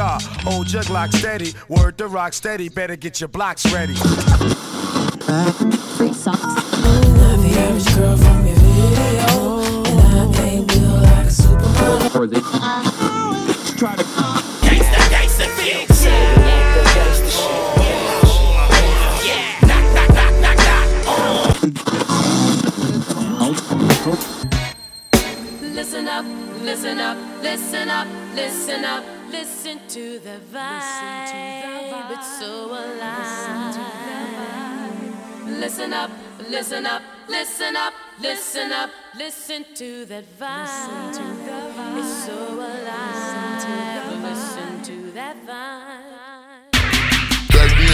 Star, hold your Glock steady. Word to rock steady, better get your blocks ready. Free socks. Not the average girl from your video, and I ain't built like a supermodel. try to the vibe. It's so alive. Listen up, listen up, listen up, listen up, listen to that vibe. It's so alive. Listen to that vibe.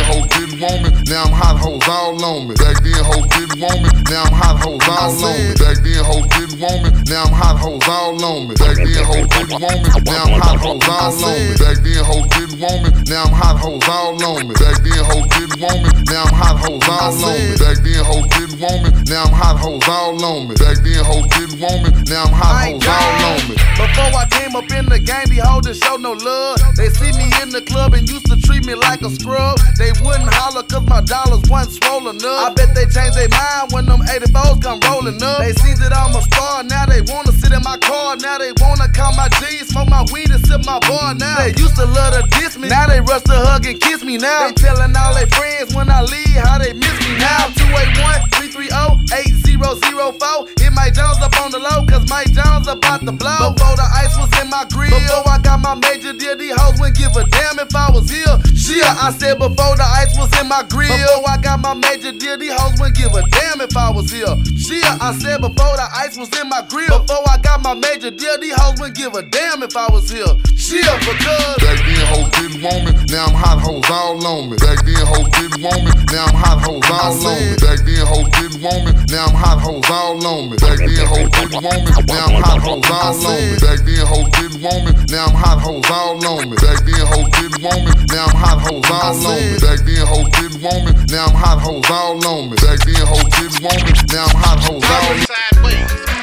Didn't want me. Now I'm hot hoes all on me. Back then, hoes didn't want me. Now I'm hot hoes all on me. Back then, hoes didn't want me. Now I'm hot hoes all on me. Back then, hoes didn't want me. Now I'm hot hoes all on me. Back then, hoes didn't want me. Now I'm hot hoes all on me. Back then, hoes didn't want me. Now I'm hot hoes all on me. Back then, didn't want me. Now I'm hot hoes all on me. Back then, didn't want me. Now I'm hot hoes all on me. Before I came up in the game, these hoes didn't show no love. They see me in the club and used to treat me like a scrub. They wouldn't holler cause my dollars wasn't swollen up. I bet they changed their mind when them 84s come rolling up. They see that I'm a star, now they wanna sit in my car. Now they wanna count my G's, smoke my weed and sip my bar now. They used to love to diss me, now they rush to hug and kiss me now. They telling all their friends when I leave how they miss me now. 281 330 8004. Hit Mike Jones up on the low, cause Mike Jones about to blow. Before the ice was in my grill, before I got my major deal, these hoes wouldn't give a damn if I was here. Shit, I said before the ice was in my grill, before I got my major deal, these hoes wouldn't give a damn if I was here. Shit, I said before the ice was in my grill, before I got my major deal, these hoes wouldn't give a damn if I was here. Shit, because Back then, hoes didn't want me. Now I'm hot hoes all on me. Back then, hoes didn't want me. Now I'm hot hoes all on me. Back then, hoes didn't want me. Now I'm hot hoes all on me. Back then, hoes didn't want me. Now I'm hot hoes all on me. Back then, hoes didn't want me. Now I'm hot hoes all on me. Back then, hoes didn't want me. Now I'm hot hoes all on me. Back then, hoes didn't want me. Now I'm hot hoes all on me. Back then, hoes didn't want me. Now I'm hot hoes all on me.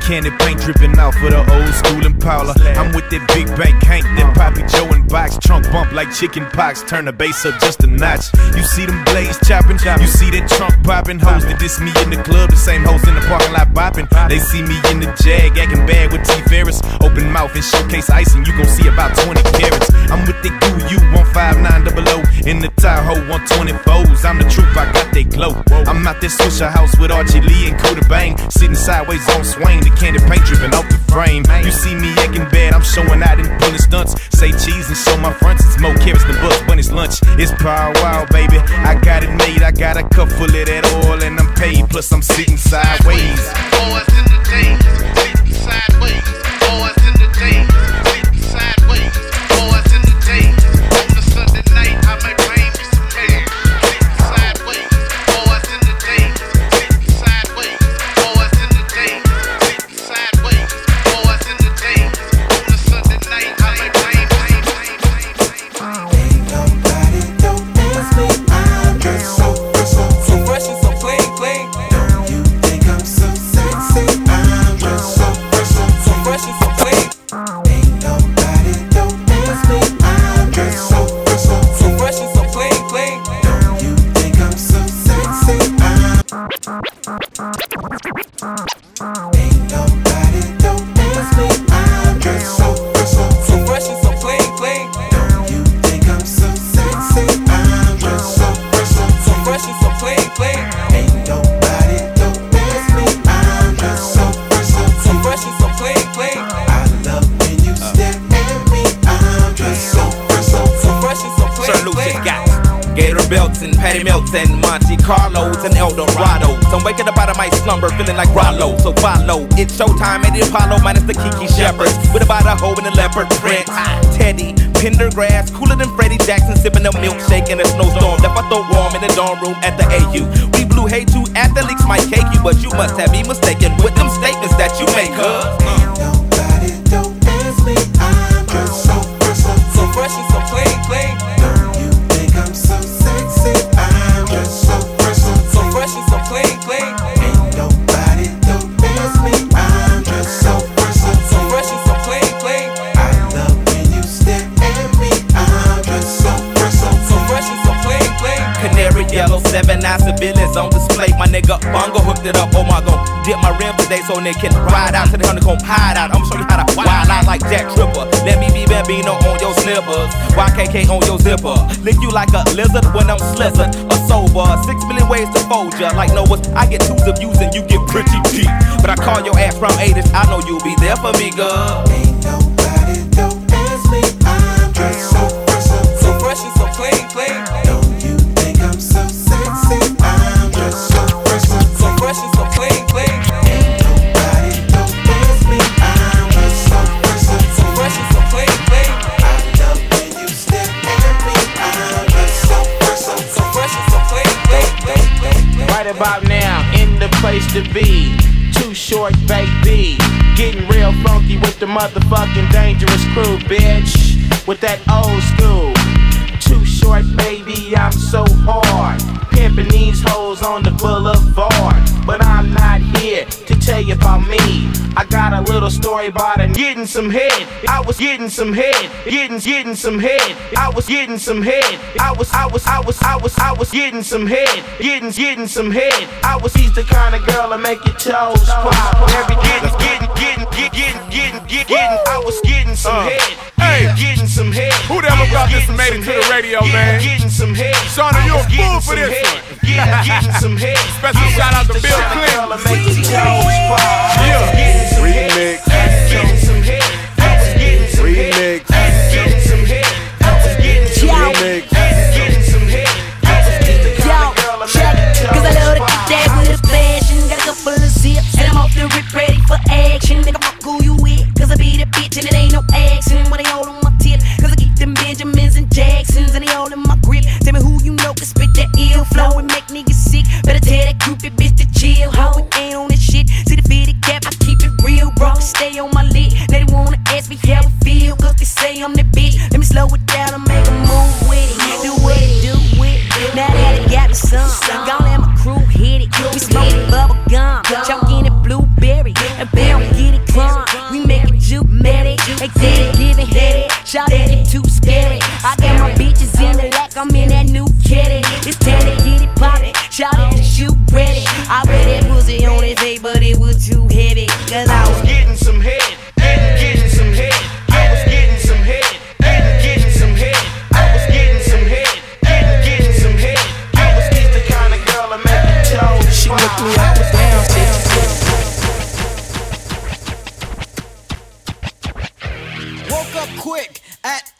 Candy paint dripping out for the old school Impala. I'm with that big bank Hank, that Poppy Joe and box. Trunk bump like chicken pox. Turn the bass up just a notch. You see them blades chopping. You see that trunk popping. Hoes that diss me in the club. The same hoes in the parking lot bopping. They see me in the jag, acting bad with T Ferris. Open mouth and showcase ice, and you gon' see about 20 carats. I'm with the goo, you 15900 in the Tahoe 124s. I'm the truth, I got they glow. I'm out there Swishahouse with Archie Lee and Coota Bang. Sitting sideways on swing, the candy paint dripping off the frame. You see me acting bad, I'm showing out and pulling stunts. Say cheese and show my fronts. It's more carrots than books when it's lunch. It's Paul Wall, baby. I got it made, I got a cup full of that oil and I'm paid. Plus, I'm sitting sideways. Boys in the days, sitting sideways. About now, in the place to be. Too short, baby. Getting real funky with the motherfucking dangerous crew, bitch. With that old school. Too short, baby, I'm so hard. Pimping these hoes on the boulevard. But I'm not here tell you about me. I got a little story about it. Getting some head. I was getting some head. Getting, getting some head. I was getting some head. I was, I was, I was, I was, I was getting some head. Getting, getting some head. I was, he's the kind of girl that make your toes pop. Every getting, getting, getting, getting, getting, getting, getting. I was getting some uh, head. Hey, getting some head. Who the hell brought this and made it to the radio, man? Getting some head. Shawnna, you a fool for this one. Getting, getting some head. Special shout out to Bill Clinton. Yeah. Remix. Remix. Remix. Cause I love to get that with a fashion. Got a couple of zips, and I'm off the rip, ready for action. Nigga, fuck who you with, cause I be the bitch, and it ain't no accent. When they all on my tip, cause I keep them Benjamins and Jacksons, and they all in Groupie bitch to chill, how it ain't on this shit. See the fitted cap, I keep it real, bro. Stay on my lid. They wanna ask me how I feel, cause they say I'm the bitch. Let me slow it down and make a move with it. Do it, do it. Now that it got me some. gonna let my crew hit it. We smoking bubble gum, choking it blueberry, and bam, get it crunk. We make it juke medic, they did it, giving headed. Shout it, too scary.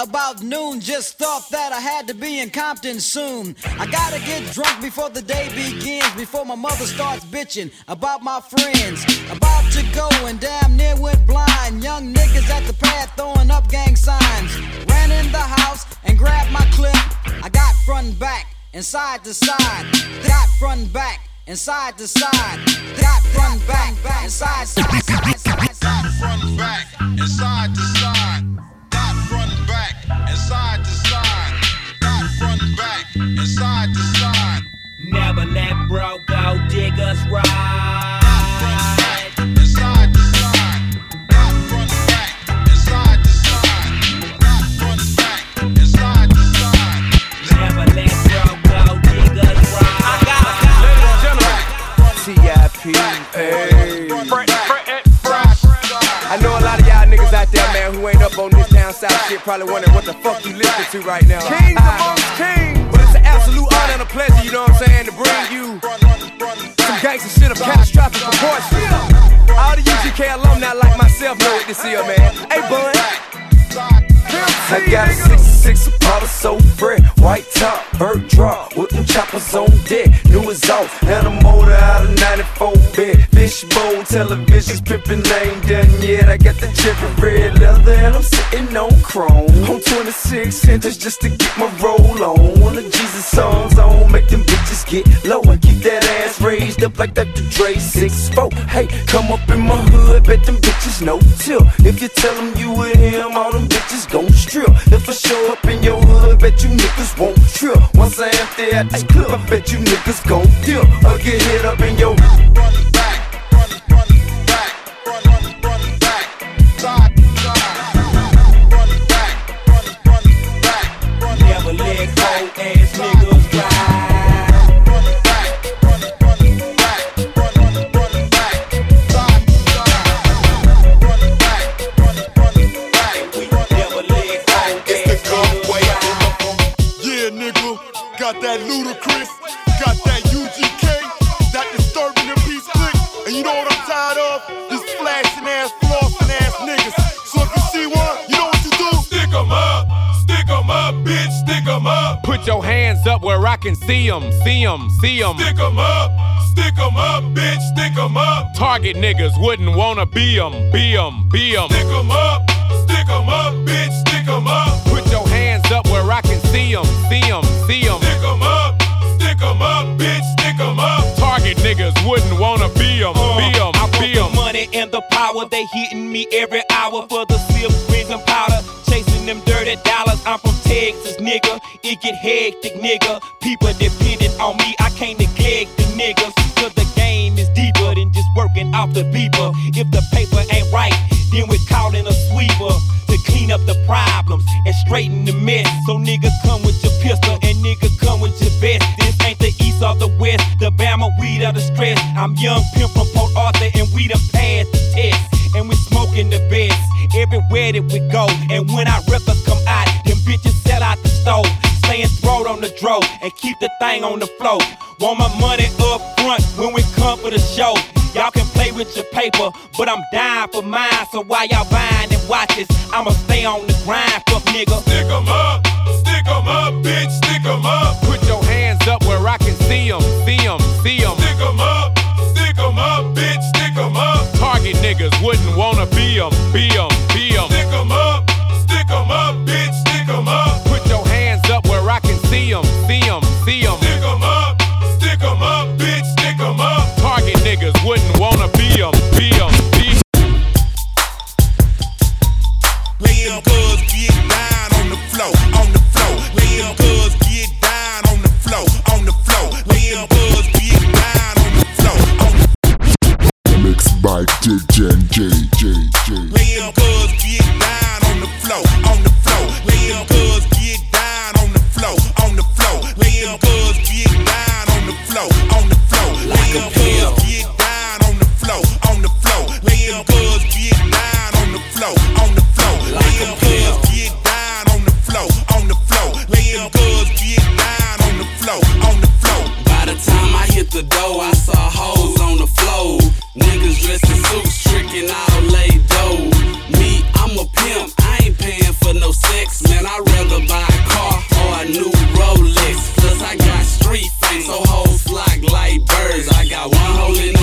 About noon, just thought that I had to be in Compton soon. I gotta get drunk before the day begins, before my mother starts bitching about my friends. About to go and damn near went blind. Young niggas at the pad throwing up gang signs. Ran in the house and grabbed my clip. I got front and back and side to side. Got front and back and side to side. Got front back and side side side side side. Front back and side to side and side to side. Not front back and side to side. Never let bro go dig us right. Probably wondering what the fuck you listening to right now. King ah. amongst kings. But it's an absolute honor and a pleasure, you know what I'm saying, to bring you some gangster shit of catastrophic proportions. All the UGK alumni like myself know what this is, man. Hey, bud. I got a 66 Apollo so fresh, white top, bird drop, with them choppers on deck. New off, and a motor out of 94 bed. Fishbone television's pimpin' ain't done yet. I got the cherry red leather, and I'm sitting on chrome. On 26 inches just to get my roll on. One of Jesus songs on, make them bitches get low and keep that ass raised up like Dr. Dre 6'4. Hey, come up in my hood, bet them bitches no till. If you tell them you with him, all them bitches gon' strip. If I show up in your hood, bet you niggas won't trip. Once I empty out this clip, I bet you niggas gon' dip. Or get hit up in your Put your hands up where I can see them, see them, see them. Stick 'em up, stick 'em up, bitch, stick 'em up. Target niggas wouldn't wanna be them, be them, be them. Stick 'em up, stick 'em up, bitch, stick 'em up. Put your hands up where I can see them, see them, see them. Stick 'em up, stick 'em up, bitch, stick 'em up. Target niggas wouldn't wanna be them, uh, be them, I be want the them. money and the power. They hitting me every hour for the silk rings and powder. Nigga. It get hectic, nigga. People depending on me. I can't neglect the niggas. Cause the game is deeper than just working off the beeper. If the paper ain't right, then we're calling a sweeper to clean up the problems and straighten the mess. So nigga come with your pistol and nigga come with your vest. This ain't the east or the west, the Bama weed of the stress. I'm young pimp from Port Arthur and we done passed the test. And we smoking the best everywhere that we go. And when our records come out, them bitches sell out the store. Staying throat on the dro and keep the thing on the floor. Want my money up front when we come for the show. Y'all can play with your paper, but I'm dying for mine. So while y'all buying and watches, I'ma stay on the grind, fuck nigga. Stick 'em up, stick 'em up, bitch, stick 'em up. Put your hands up where I can see them, see them, see them. Stick 'em up, stick 'em up, bitch, stick 'em up. Target niggas wouldn't wanna be them, be them, by DJ J J J. Get down on the floor, on the floor. Lay 'em goods, get down on the floor, on the floor. Get down on the floor, on the floor. Get down on the floor, on the floor. Get down tricking all laid dough. Me, I'm a pimp, I ain't paying for no sex. Man, I'd rather buy a car or a new Rolex. Plus, I got street fame, so hoes flock like birds. I got one hole in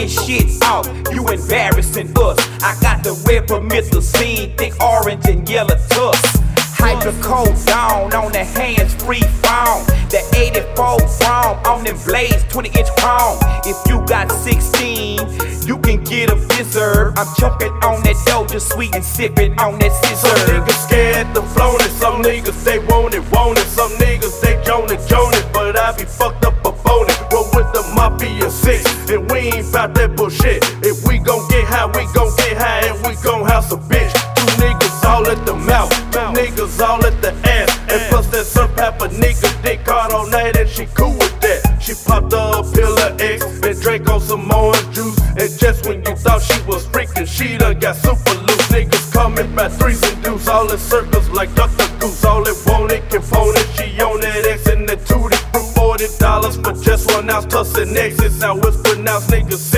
That shit out, you embarrassing us. I got the red promethazine, thick orange and yellow tusk. Down on the hands free phone. The 84 chrome on them blades, 20 inch chrome. If you got 16, you can get a blizzard. I'm choking on that Doja sweet and sipping on that scissor. Some niggas scared to flown it, some niggas they want it, want it. Some niggas they and we ain't bout that bullshit. If we gon' get high, we gon' get high, and we gon' house a bitch. Two niggas all at the mouth, two niggas all at the ass, and plus that some pepper nigga dick hard all night, and she cool with that. She popped up a pill of X and drank on some orange juice, and just when you thought she was freaking, she done got super loose. Niggas coming by threes and deuce, all in circles like Dr. Goose. All it want it can phone it. She on that X and the. Forty dollars for just one ounce plus an exit. Now it's pronounced niggas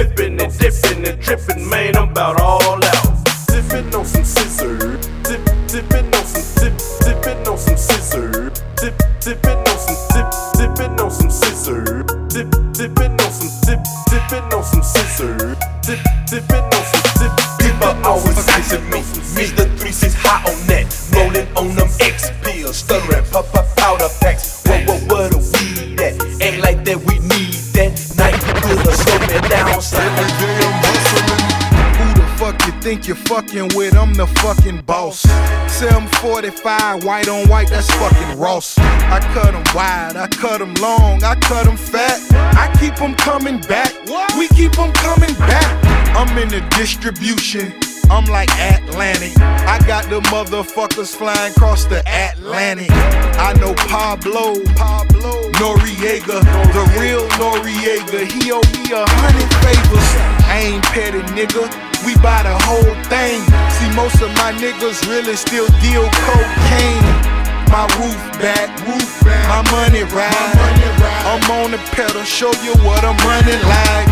tripping. Man, I'm about all out. Dipping on some scissors. Dip, dipping on some dip, dipping on some scissors. Dip, dipping on some dip, dipping on some scissors. Dip, dipping on some dip, dipping on some scissors. Dip, dipping on some dip. People always asking me, Mr. 36 hot on that, rolling on them X pills, stuttering, pop pop powder packs. What what what a weed that? Ain't like that we need that. Night killer, slow me down, think you're fucking with? I'm the fucking boss. 745, white on white, that's fucking Ross. I cut them wide, I cut them long, I cut them fat. I keep them coming back. We keep them coming back. I'm in the distribution. I'm like Atlantic. I got the motherfuckers flying across the Atlantic. I know Pablo, Pablo, Noriega, the real Noriega. He owe me a hundred favors. I ain't petty, nigga. We buy the whole thing. See, most of my niggas really still deal cocaine. My roof back, roof back. My money ride. I'm on the pedal, show you what I'm running like.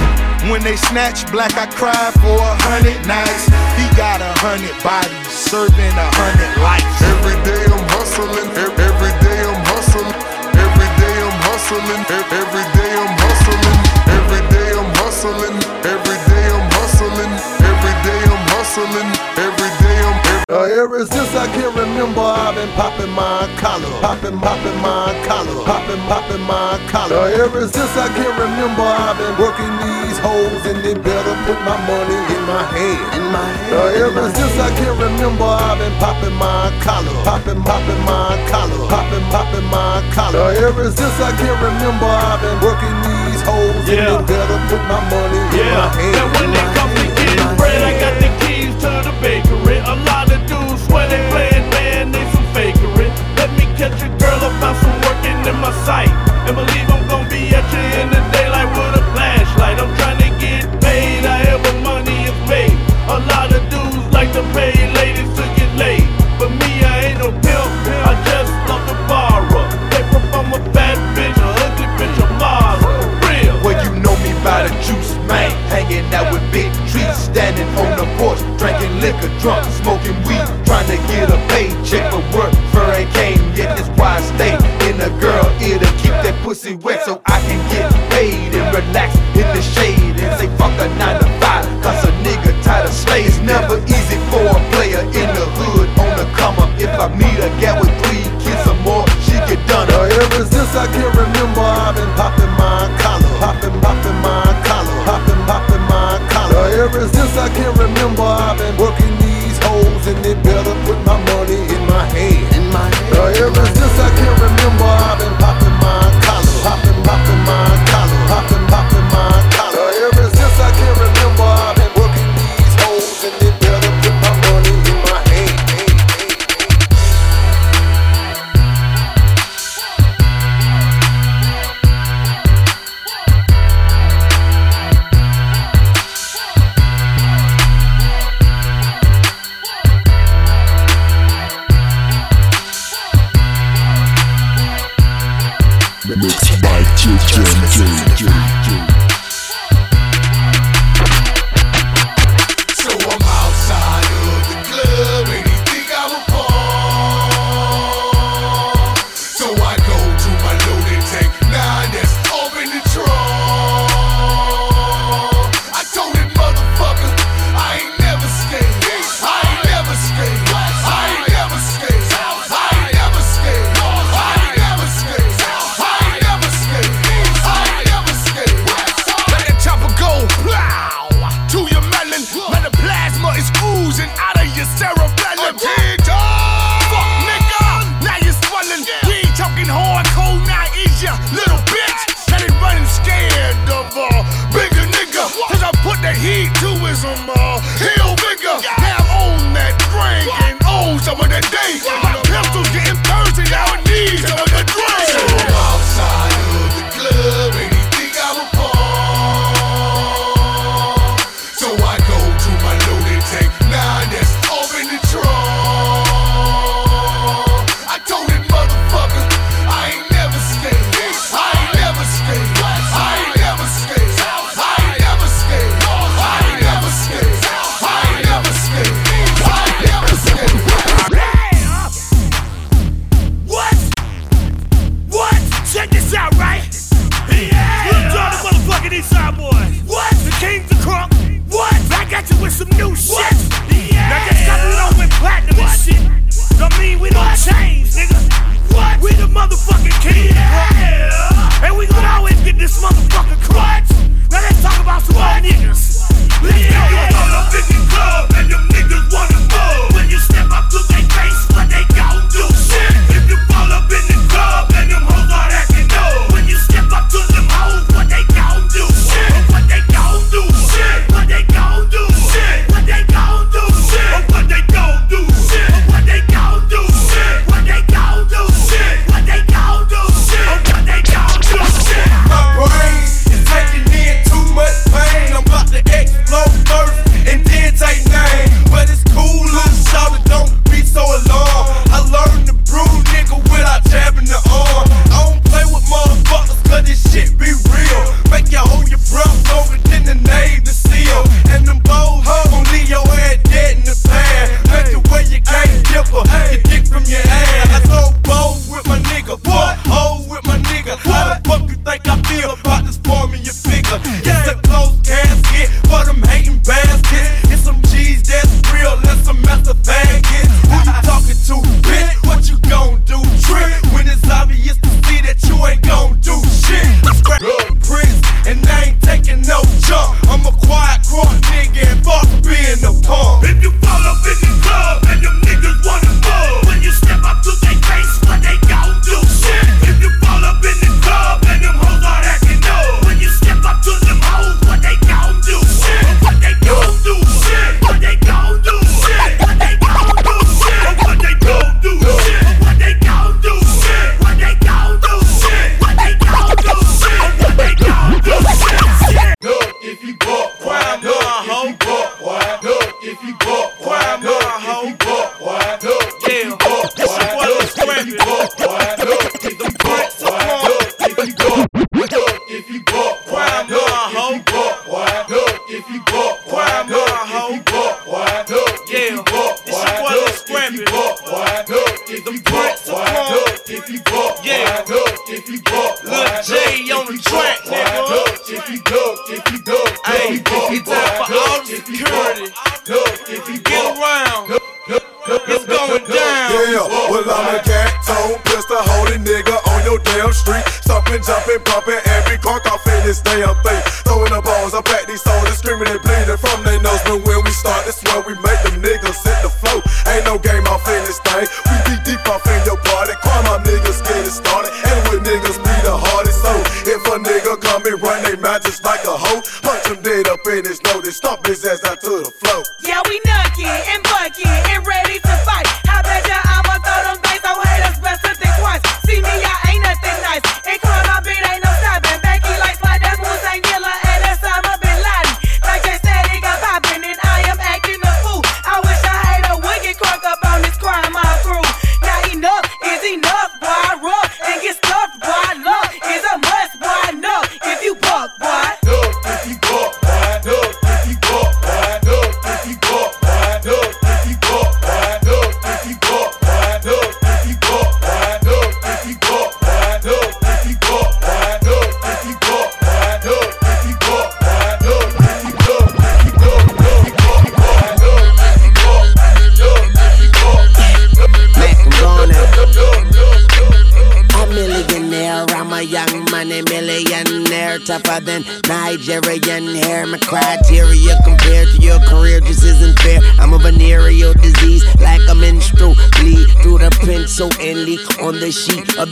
When they snatch black, I cry for a hundred nights. He got a hundred bodies, serving a hundred lives. Every day I'm hustling, every day I'm hustling, every day I'm hustling, every day I'm hustling, every day I'm hustling, every day I'm hustling, every day I'm hustling, Uh, ever since I can remember, I've been popping my collar, popping, popping my collar, popping, popping my collar. Uh, ever since I can remember, I've been working these hoes, and they better put my money in my hand. In my hand. Uh, ever since I can remember, I've been popping my collar, popping, popping my collar, popping, popping my collar. Uh, ever since I can remember, I've been working these hoes, Yeah. and they better put my money in my Yeah, hand. and when it comes to getting bread, I got the keys to the bakery. A swear they playing, man, they some fakery. Let me catch a girl about some working in my sight. And believe I'm gonna be at you in liquor, drunk, smoking weed, trying to get a paycheck for work. Fur ain't came yet, that's why I stay in the girl if you buck, boy, look, if you buck, boy, look, if you buck, boy, look, if you buck, boy, Lil J on the track, nigga. look, if you duck, if you duck, Hey, if you buck, it's time for boy, all look, the if you security. buck, look, if you Get buck, around. look, look, look, It's going down. Yeah, well I'm a cat tone pistol holding nigga on your damn street. Stomping, jumping, bumping every car off in this damn thing. Throwing the balls up at these soldiers, screaming and bleeding from their nose. But when we start, that's where we make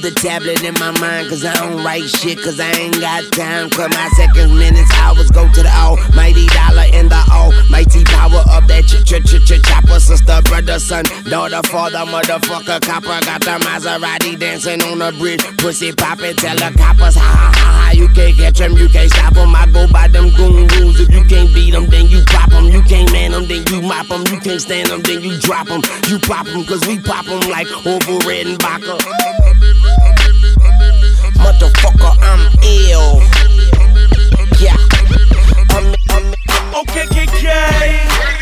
the the tablet in my mind. Cause I don't write shit, cause I ain't got time. Cause my seconds, minutes, hours go to the almighty dollar and the almighty power of that ch ch ch ch chopper. Sister, brother, son, daughter, father, motherfucker, copper. Got the Maserati dancing on the bridge. Pussy poppin', tell the coppers, ha ha ha ha. You can't catch 'em, you can't stop 'em. I go by them goon rules. If you can't beat 'em, then you pop 'em. You can't man 'em, then you mop 'em. You can't stand 'em, then you drop 'em. You pop 'em, cause we pop 'em like Orville Redenbacher. Motherfucker, I'm ill. Yeah. I'm, I'm, Okay, KK.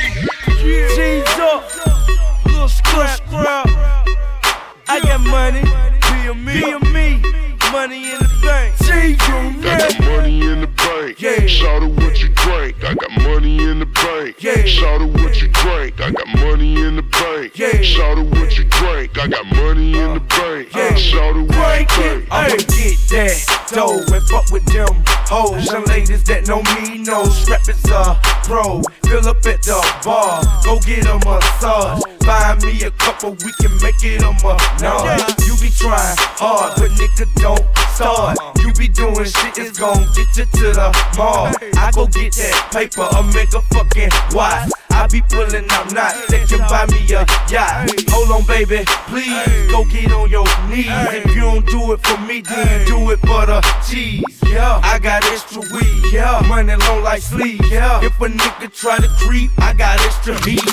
Ladies that know me know strap is a uh, pro. Fill up at the bar, go get a massage. Buy me a couple, we can make it a menage. You be trying hard, but nigga don't start. You be doing shit, it's gon' get you to the mall. I go get that paper, a mega fucking watch. I be pulling out knots that can buy me a yacht. Hold on, baby, please go get on your knees. If you don't do it for me, then you do it for the cheese. Yeah, I got extra weed. Yeah, money long like sleep. Yeah, if a nigga try to creep, I got extra heat.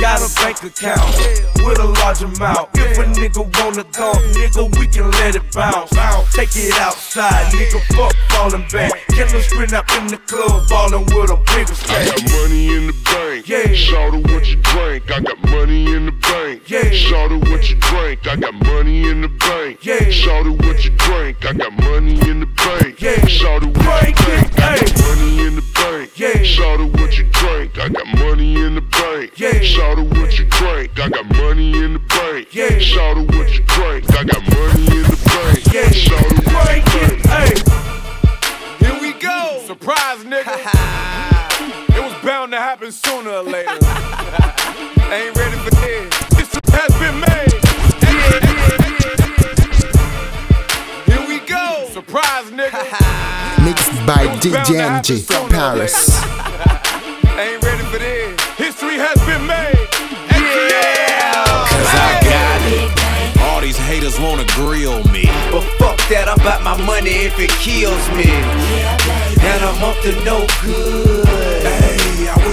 Got a bank account with a large amount. If a nigga wanna talk, nigga, we can let it bounce. Take it outside, nigga, fuck falling back. Killer sprint up in the club, ballin' with a bigger I stack. got money in the bank. Yeah. Shout out what you drank. I got money in the bank. Yeah. Shout out what you drank. I got money in the bank. Yeah. Shout out what you drank. I got money in the bank. Yeah. Shout out what you it, drank. I got money in the bank. Yeah. Shout out what you drank. I got money in the bank. Yeah. Shout out what you drank. I got money in the bank. Yeah. Shout out what you drank. I got money in the bank. Yeah. Shout out what you it, drank. hey. Here we go. Surprise, nigga. it was bound to happen sooner or later. Ain't ready for this. This has been made. Here we go. Surprise, nigga. Mixed by DJ Enjay from Paris. Ain't ready for this. History has been made. Cause I got it. All these haters wanna grill me. But fuck that, I'm about my money if it kills me. And I'm up to no good.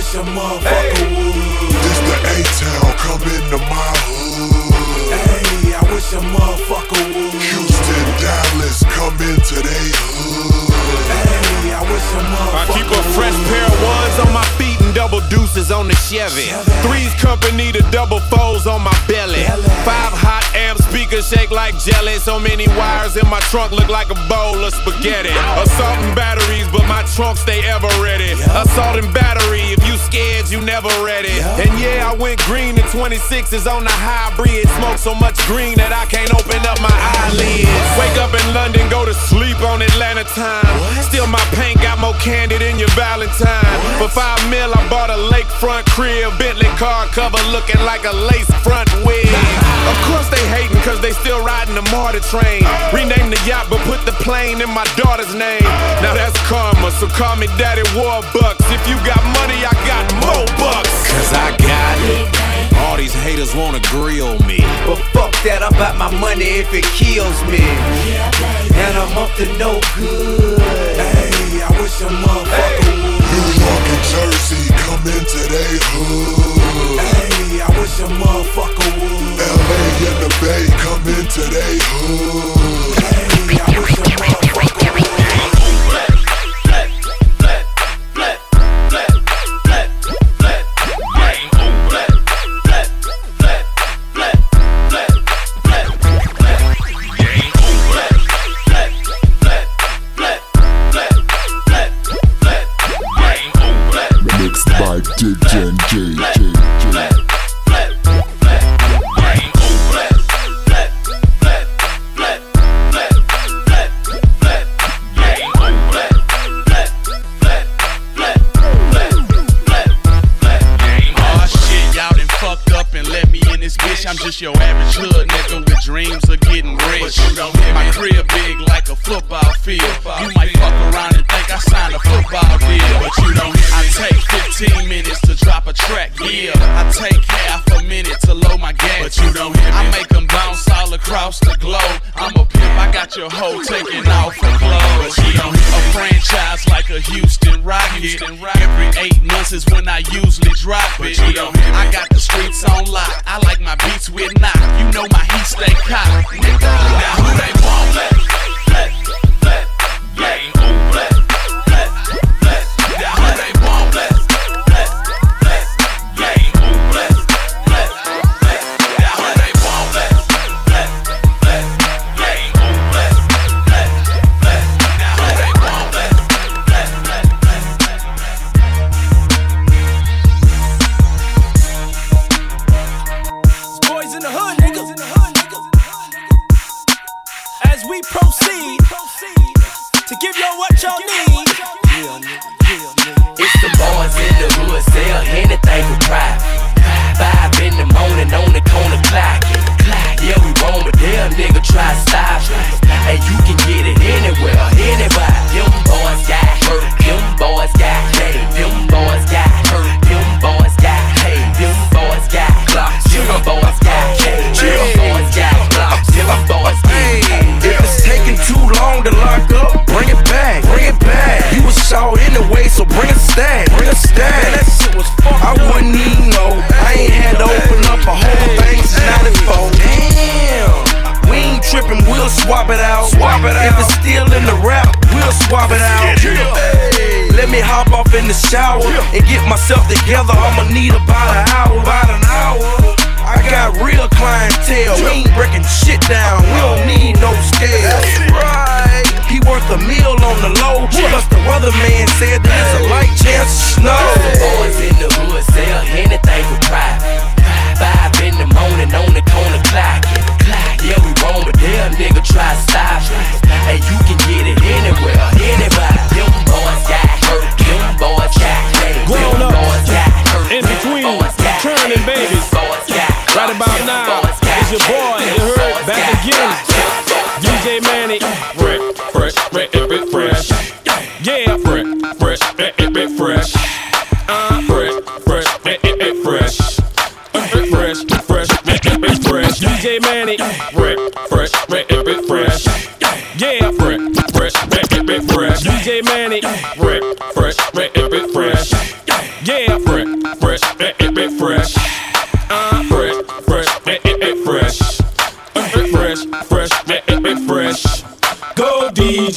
Hey, I wish a motherfucker would. A-Town, come into my hood. Hey, I wish a motherfucker would. Houston, Dallas, come into they hood. Hey, I wish a I motherfucker I keep a fresh pair of ones on my feet and double deuces on the Chevy. Threes company to double foes on my belly. Five hot amp speakers shake like jelly. So many wires in my trunk look like a bowl of spaghetti. Assault and batteries, but my trunk stay ever ready. Assault and battery, if you scared, you never ready. And yeah, I went green in 26s on the hybrid. Smoke so much green that I can't open up my eyelids. Wake up in London, go to sleep on Atlanta time. Still my paint got more candy than your Valentine. For five mil, I bought a lakefront crib, Bentley car cover looking like a lace front wig. Of course they hating cause they still riding the martyr train. Rename the yacht but put the plane in my daughter's name. Now that's karma, so call me Daddy Warbucks. If you got money, I got more bucks. Cause I got it. All these haters wanna grill me. But fuck that, I'm about my money if it kills me. And I'm up to no good. Hey, I wish a motherfucker would. New York and Jersey, come into they hood. Hey, I wish a motherfucker would. LA and the Bay, come into they hood. Hey, I wish a motherfucker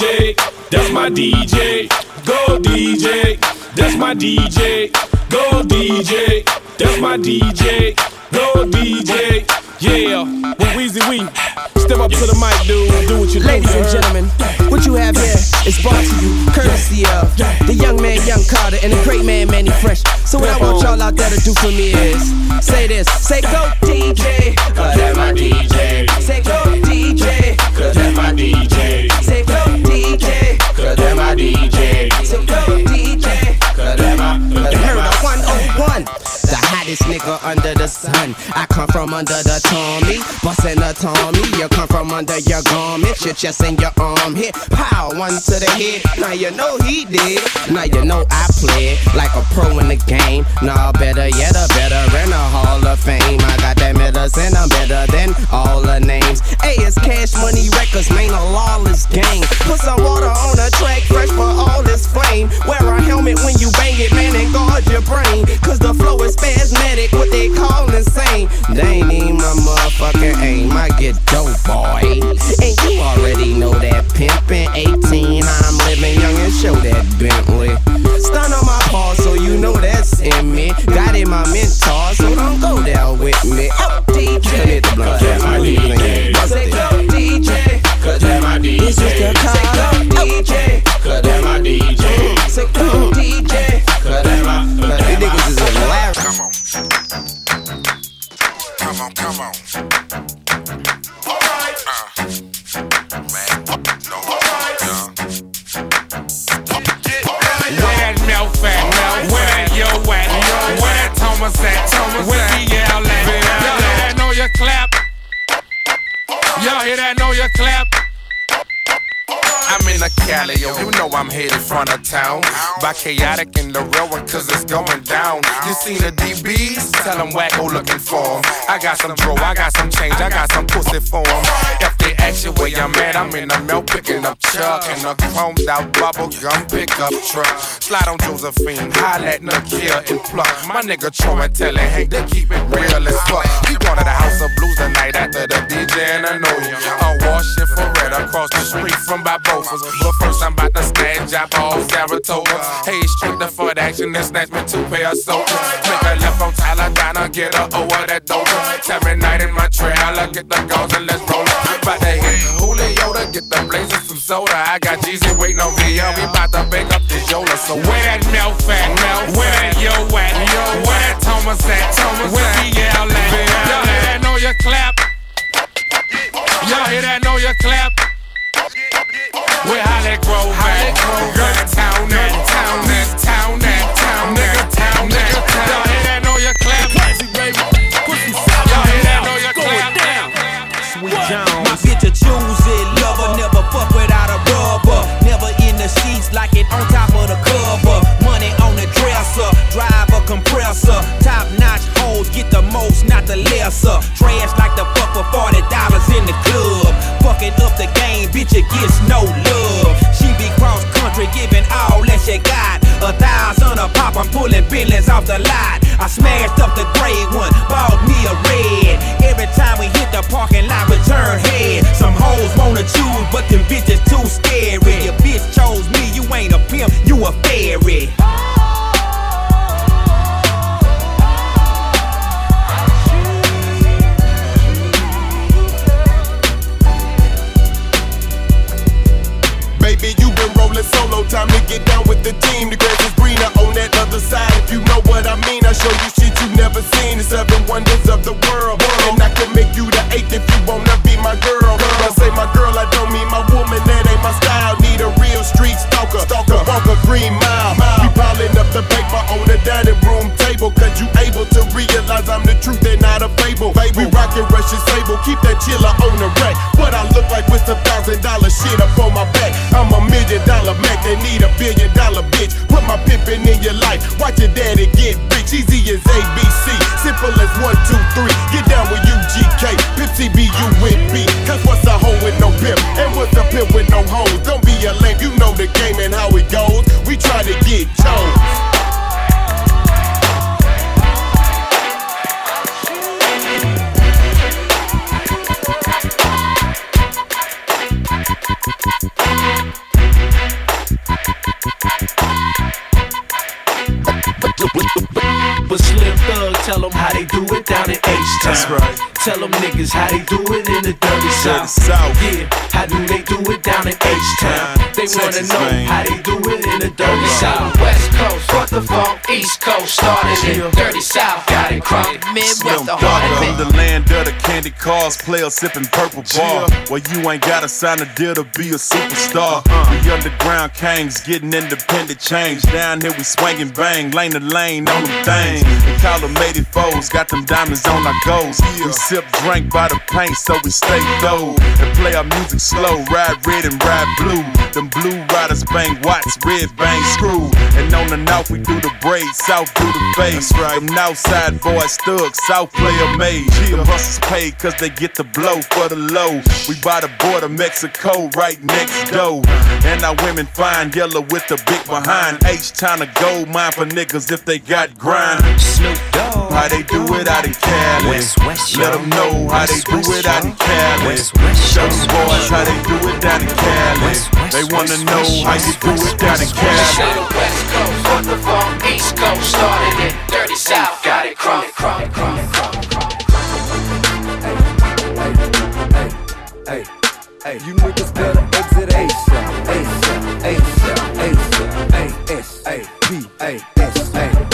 DJ, that's my DJ. Go DJ, that's my DJ. Go DJ, that's my DJ. Go DJ. Yeah, well, Weezy Wee, step up to the mic, dude. Do what you do. Ladies and gentlemen, what you have here is brought to you courtesy of the young man, Young Carter, and the great man, Mannie Fresh. So what I want y'all out there to do for me is say this, say go DJ, cause that's my DJ. Say go DJ, cause that's my DJ. Say go DJ, cause that's my DJ. Go DJ, cause that's my. You heard of 101, the hottest nigga under the sun. I come from under the Tommy, bustin' the Tommy. You come from under your garment, your chest and your arm hit. Pow, one to the head. Now you know he did. Now you know I played like a pro in the game. Nah, better yet, a veteran, a Hall of Fame. I got that medicine, I'm better than all the names. A is Cash Money Records, man, a lawless gang. Put some water on the track, fresh for all this flame. Wear a helmet when you bang it, man, and guard your brain. Cause the flow is what they call insane. They ain't even my motherfucking aim. I get dope, boy. And you already know that pimpin' 18. I'm living young and show that Bentley. Stun on my paw, so you know that's in me. Got in my mentor, so don't go there with me. Oh, DJ, cause that's my DJ. Say go DJ, oh. cause that's my DJ. This is the car. Say go DJ, cause that's my DJ. Say go DJ, Come on. Uh, man. No. Yeah. Where that mouth at? Where that yo at? Where that Thomas at? Where DL at? Y'all hear that? Nolia clap. Y'all hear that? Nolia clap. I'm in a Calio, you know I'm headed front of town. By chaotic in the real one, cause it's going down. You seen the DBs? Tell them wacko looking for 'em. I got some bro, I got some change, I got some pussy for 'em. If they ask you where I'm at, I'm in the milk picking up Chuck in a chromed out bubble gum pickup truck. Slide on Josephine, holla at Nakia and pluck. My nigga Troy and tell it, hey, they keep it real as fuck. We going to the House of Blues tonight after the DJ and I know you. A wash it for red across the street from Barbofas. But first I'm about to stand job off Saratoga. Hey, straight the foot action and snatch me two pair of soldiers. Make a left on Taladana, get a over that doja. Every night in my trailer, get the guns and let's roll it. About to hit Julio to get the blazing some soda. I got Jeezy waiting on me, we about to bake up this Yola. So Where that mouth at? Where that yo at? Where that Thomas at? Where DL at? Y'all hear that? Nolia clap. Y'all hear that? Nolia clap. Where Holly Grove at? Girl, town at, town at, town at, town nigga, town at. Y'all hear that? Nolia clap. Y'all hear that? Nolia clap. Sweet Jones. My bitch a choose it, lover, never fuck without a rubber. Never in the sheets like it on top of the cover. Money on the dresser, drive a compressor. Top notch hoes get the most, not the lesser. Trash like the fuck for forty dollars in the club. Fucking up the game, bitch, it gets no love. She be cross country, giving all that she got. A thousand a pop, I'm pulling billions off the lot. I smashed up the gray one, bought me a red. Every time we hit the parking lot, we turn head. Some hoes wanna choose, but them bitches too scary. Your bitch chose me, you ain't a pimp, you a fairy. Been rolling solo, time to get down with the team. The grass is greener on that other side. If you know what I mean, I show you shit you never seen. The seven wonders of the world. And I can make you the eighth if you wanna be my girl. I say my girl, I don't mean my woman, that ain't my style. Need a real street stalker, stalker, walk a green mile. We piling up the paper on the dining room table, cause you able to realize I'm the truth and not a fable. We rockin' Russian sable, keep that chiller on the rack. What I look like with some thousand dollar shit up on my back. I'm a million dollar Mac, they need a billion dollar bitch. Put my pimpin' in your life, watch your daddy get rich. Easy as ABC, simple as one, two, three. Get down with UGK, Pimp CBU with B. Cause what's a hoe with no pimp? And what's a pimp with no hoes? Don't be a lame, you know the game and how it goes. We try to get Jones. That's right. Tell them niggas how they do it in the dirty south. South. Yeah, how do they do it down in H-Town? They wanna know man. how they do it in the dirty south. West Coast, what the fuck? East Coast started it. Dirty South got it crunk. Midwest, the heart of it. the land of the candy cars, player sipping purple bar. Well, you ain't gotta sign a deal to be a superstar. Uh-huh. We underground kings getting independent change. Down here we swinging bang, lane to lane on them things. We call them 84s, got them diamonds on our goals. We sip drink by the paint, so we stay low. And play our music slow, ride red and ride blue. Them blue riders bang watts, red bang screw. And on the north we do the braid, south do the face. Them north side boys thugs, south player made. The hustlers paid cause they get the blow for the low. We by the border, Mexico, right next door. And our women fine, yellow with the big behind. H time to gold mine for niggas if they got grind. Snoop how they do it out in Cali. West, West, Let them know how they do it out yo. in Cali. West, West, Show them boys how they do it down in Cali. West, West, They wanna know how you do it down in West, Cali. Show the West Coast, what the fuck? East Coast started it. Dirty South got it crunk. crunk, crunk, crunk, crunk. Hey, hey, you niggas better exit ASAP, ASAP, ASAP, ASAP, A-S-A-P, A-S-A-P, ASAP,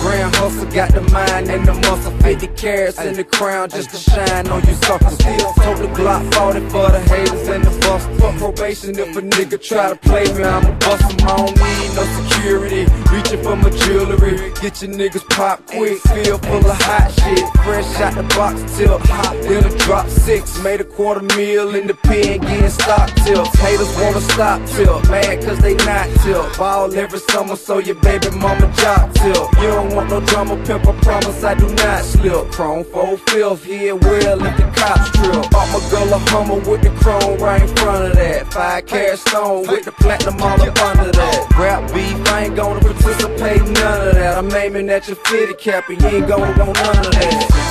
hustle, got the mind and the muscle, 50 carats in the crown just to shine on you suckers. Still told the Glock 40 for the haters and the busters. Fuck probation if a nigga try to play me, I'ma bust him. I don't need no security, reaching for my jewelry. Get your niggas pop quick, feel full of hot shit. Fresh out the box till hot, then a drop six. Made a quarter meal in the pen, getting stock tips. Haters wanna stop till, mad cause they not till. Ball every summer, so your baby mama job till. You don't want no drama, pimp, I promise I do not slip. Chrome four fifth, here well if the cops trip. Bought my girl a Hummer with the chrome right in front of that. Five carat stone with the platinum all up under that. Rap beef, I ain't gonna participate none of that. I'm aiming at your fitted cap and you ain't gonna want none of that.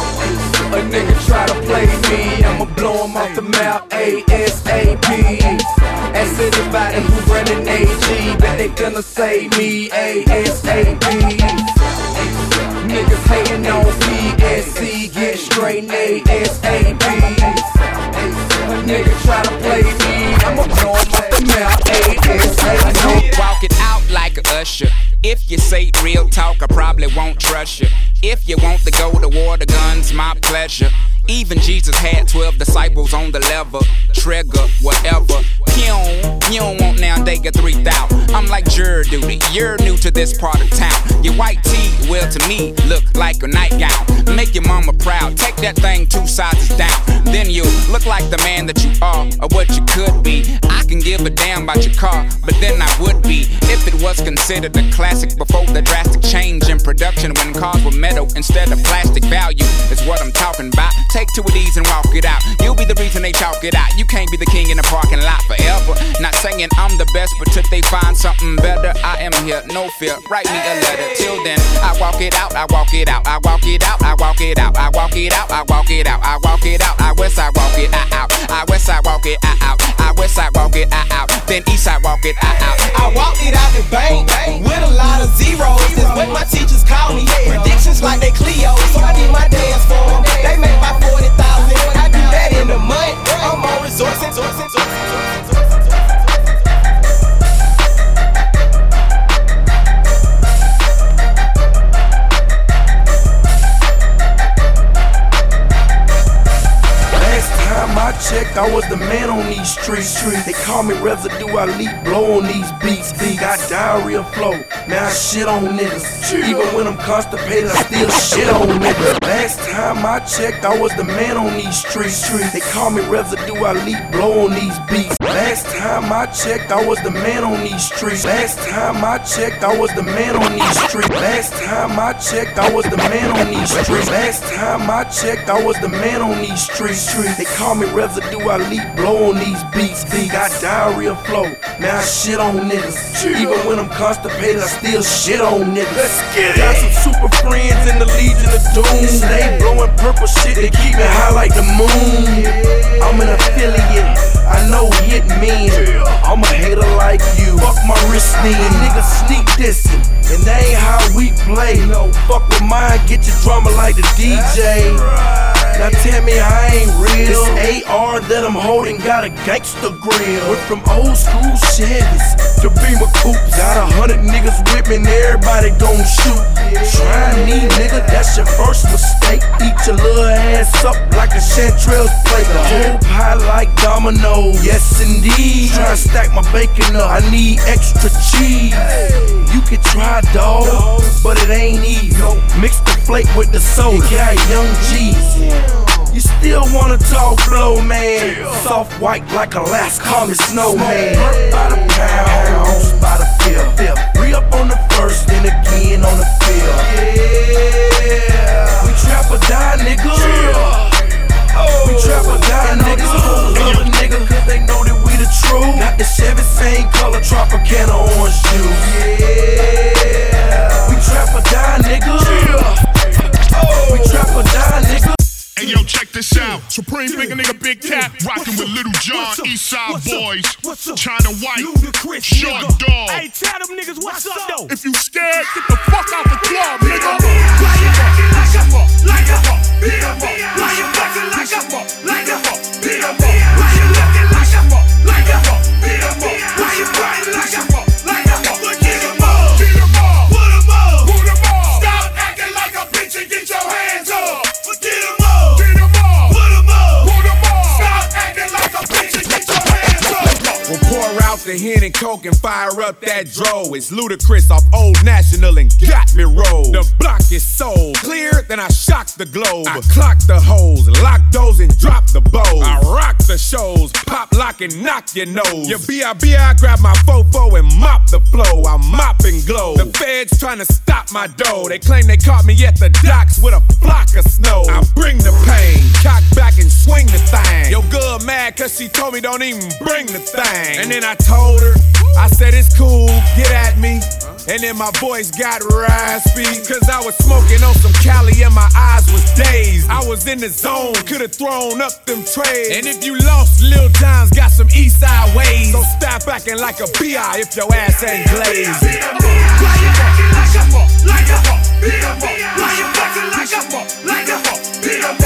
A nigga try to play me, I'ma blow him off the map ASAP. Ask anybody who running AG, bet they gonna say me ASAP. Niggas hating on PSC, get straight ASAP. A nigga try to play me, I'ma blow him off the map ASAP. Walk it out like a usher. If you say real talk, I probably won't trust you. If you want to go to war, the gun's my pleasure. Even Jesus had 12 disciples on the lever, trigger, whatever. You don't want now they get 3,000. I'm like jury duty, you're new to this part of town. Your white tee, well to me, look like a nightgown. Make your mama proud, take that thing two sizes down. Then you look like the man that you are, or what you could be. I can give a damn about your car, but then I would be if it was considered a classic before the drastic change in production when cars were metal instead of plastic. Value is what I'm talking about. Take two of these and walk it out. You'll be the reason they chalk it out. You can't be the king in the parking lot forever. Not saying I'm the best, but till they find something better, I am here, no fear. Write me a letter. Till then, I walk it out, I walk it out, I walk it out, I walk it out, I walk it out, I walk it out, I walk it out, I west side walk it out, I west side walk it out, I west side walk it out, out, then east side walk it out, out. I walked it out the bank with a lot of zeros. Is what my teachers call me. Predictions like they Cleo. So I did my dance for 'em. They make my 40,000. I do that in a month. I'm on resources. Checked, I was the man on these streets. They call me residue, I leap blow on these beats. Got diarrhea flow, now I shit on niggas. Even when I'm constipated, I still shit on niggas. Last time I checked, I was the man on these streets. They call me residue, I leap blow on these beats. Last time I checked, I was the man on these streets. Last time I checked, I was the man on these streets. Last time I checked, I was the man on these streets. Last time I checked, I was the man on these streets. They call me residue. Residue I leak, blow on these beats. Got diarrhea flow, now I shit on niggas. Even when I'm constipated, I still shit on niggas. Let's get it. Got some super friends in the Legion of Doom. They blowing purple shit, they keep it high like the moon. I'm an affiliate, I know hit mean. I'm a hater like you. Fuck my wrist knee. Niggas sneak dissing, and that ain't how we play. No, fuck with mine, get your drama like the DJ. Now tell me I ain't real. This AR that I'm holding got a gangster grill. Went from old school Chevys to Beamer coupes. Got a hundred niggas with me and everybody gon' shoot. Try me, nigga, that's your first mistake. Eat your little ass up like a Chanterelles plate. The whole pie like domino. Yes, indeed. Try to stack my bacon up. I need extra cheese. You can try, dog, but it ain't easy. Mix the flake with the soda. Got young G's. You still wanna talk blow, man? Soft white like Alaska, call me snowman. Hurt by the pound, by the fifth. Re up on the first, then again on the fifth. Yeah, we trap or die, nigga. We trap or die, nigga. Hold up, nigga, cause they know that we the truth. Got the Chevy same color, Tropicana orange juice. Yeah, we trap or die, nigga. Oh, We trap or die, nigga. Hey yo, check this out. Supreme big nigga, big cat, rocking with Little John, East Side Boyz, China White, Short Dog. Hey, tell them niggas what's up though. If you scared, get the fuck out the club, nigga. Stop the hen and coke and fire up that dro. It's Ludacris off Old National and got me rolled. The block is so clear, then I shock the globe. I clock the holes, lock those and drop the bows. I rock the shows, pop, lock, and knock your nose. Your BIB, I grab my fofo and mop the flow. I mop and glow. The feds trying to stop my dough. They claim they caught me at the docks with a flock of snow. I bring the pain, cock back and swing the thing. Yo, good mad cause she told me don't even bring the thing. And then I told her, I said it's cool, get at me. And then my voice got raspy. Cause I was smoking on some Cali and my eyes was dazed. I was in the zone, could've thrown up them trays. And if you lost, Lil Jon's got some east side ways. So stop acting like a BI if your ass ain't glazed. Get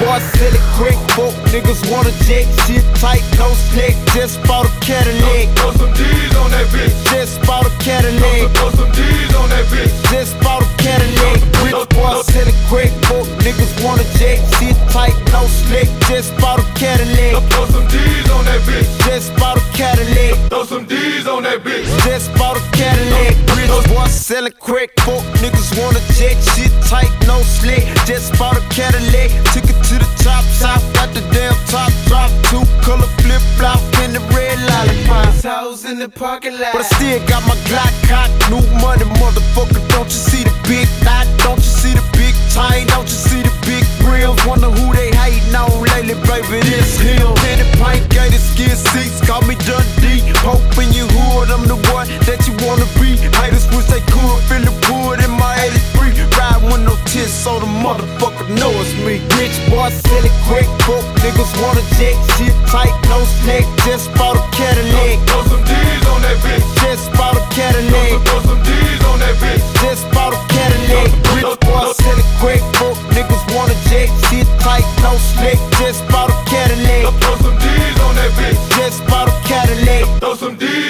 boy, sell it quick, folk niggas wanna jet, shit tight, no slick, just bought a Cadillac. Throw some D's on that bitch. Just bought a Cadillac. Throw some D's on that bitch. Just bought a Cadillac. Rich boy, sell it quick, folk niggas wanna jet, shit tight, no slick, just bought a Cadillac. Throw some D's on that bitch. Just bought a Cadillac. Throw some D's on that bitch. Just bought a Cadillac. Rich boy, quick, folk niggas wanna shit tight, no slick, just bought a Cadillac. Took it to the top, top, got the damn top drop, two color flip flop and the red lollipop. House in the parking lot, but I still got my Glock cock, new money, motherfucker. Don't you see the big dot? Don't you see the big tie? Don't you see the big grills? Wonder who they hating on lately, baby. This hill, Penny Pint, gated skin seats, call me Dundee. Hope in your hood, I'm the one that you wanna be. Haters wish they could feel the wood in my 83. Ride with no tits, so the motherfucker know it's me. Rich boy, sell it quick, broke niggas wanna jet, shit tight, no snake. Just bought a Cadillac. Throw some D's on that bitch. Just bought a Cadillac. Throw some D's on that bitch. Just bought a Cadillac. Rich boy, sell it quick, broke niggas wanna jet, shit tight, no snake. Just bought a Cadillac. Throw some D's on that bitch. Just bought a Cadillac. Throw some D's.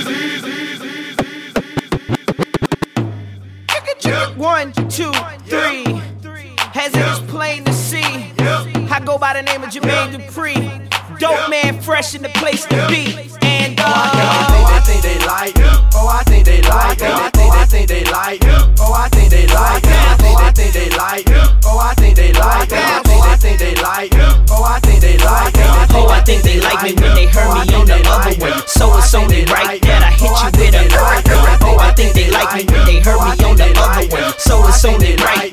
One, two, three. As it is plain to see, I go by the name of Jermaine Dupri. Dope man, fresh in the place to be. And uh, oh, I think they like. Oh, I think they like. Oh, I think I think they like. Oh, I think they like. Think I think they like. Oh, I think they like. Think I think they like. like me. Oh, I think they like me. Oh, I think they like me when they heard me on the other one. So it's only right that I hit you with a Oh, I think they like me when they heard me on the other one. So it's only right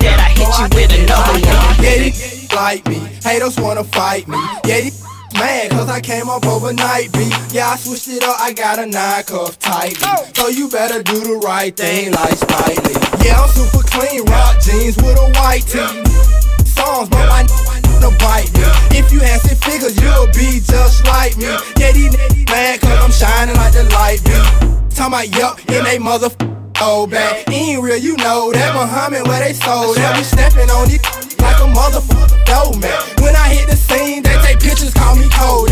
these like me. Haters wanna fight me. Yeah, mad cause I came up overnight beat. Yeah, I switched it up, I got a nine cuff tight. So you better do the right thing like Spike Lee. Yeah, I'm super clean, rock jeans with a white tee. Songs, but my to bite me. If you had six figures, you'll be just like me. Yeah, niggas mad cause I'm shining like the light beam. Talking about yup, in they mother old oh, bag. Ain't real, you know that Muhammad where they sold. They be stepping on these like a motherfucker man. When I hit the scene, they take pictures, call me cold.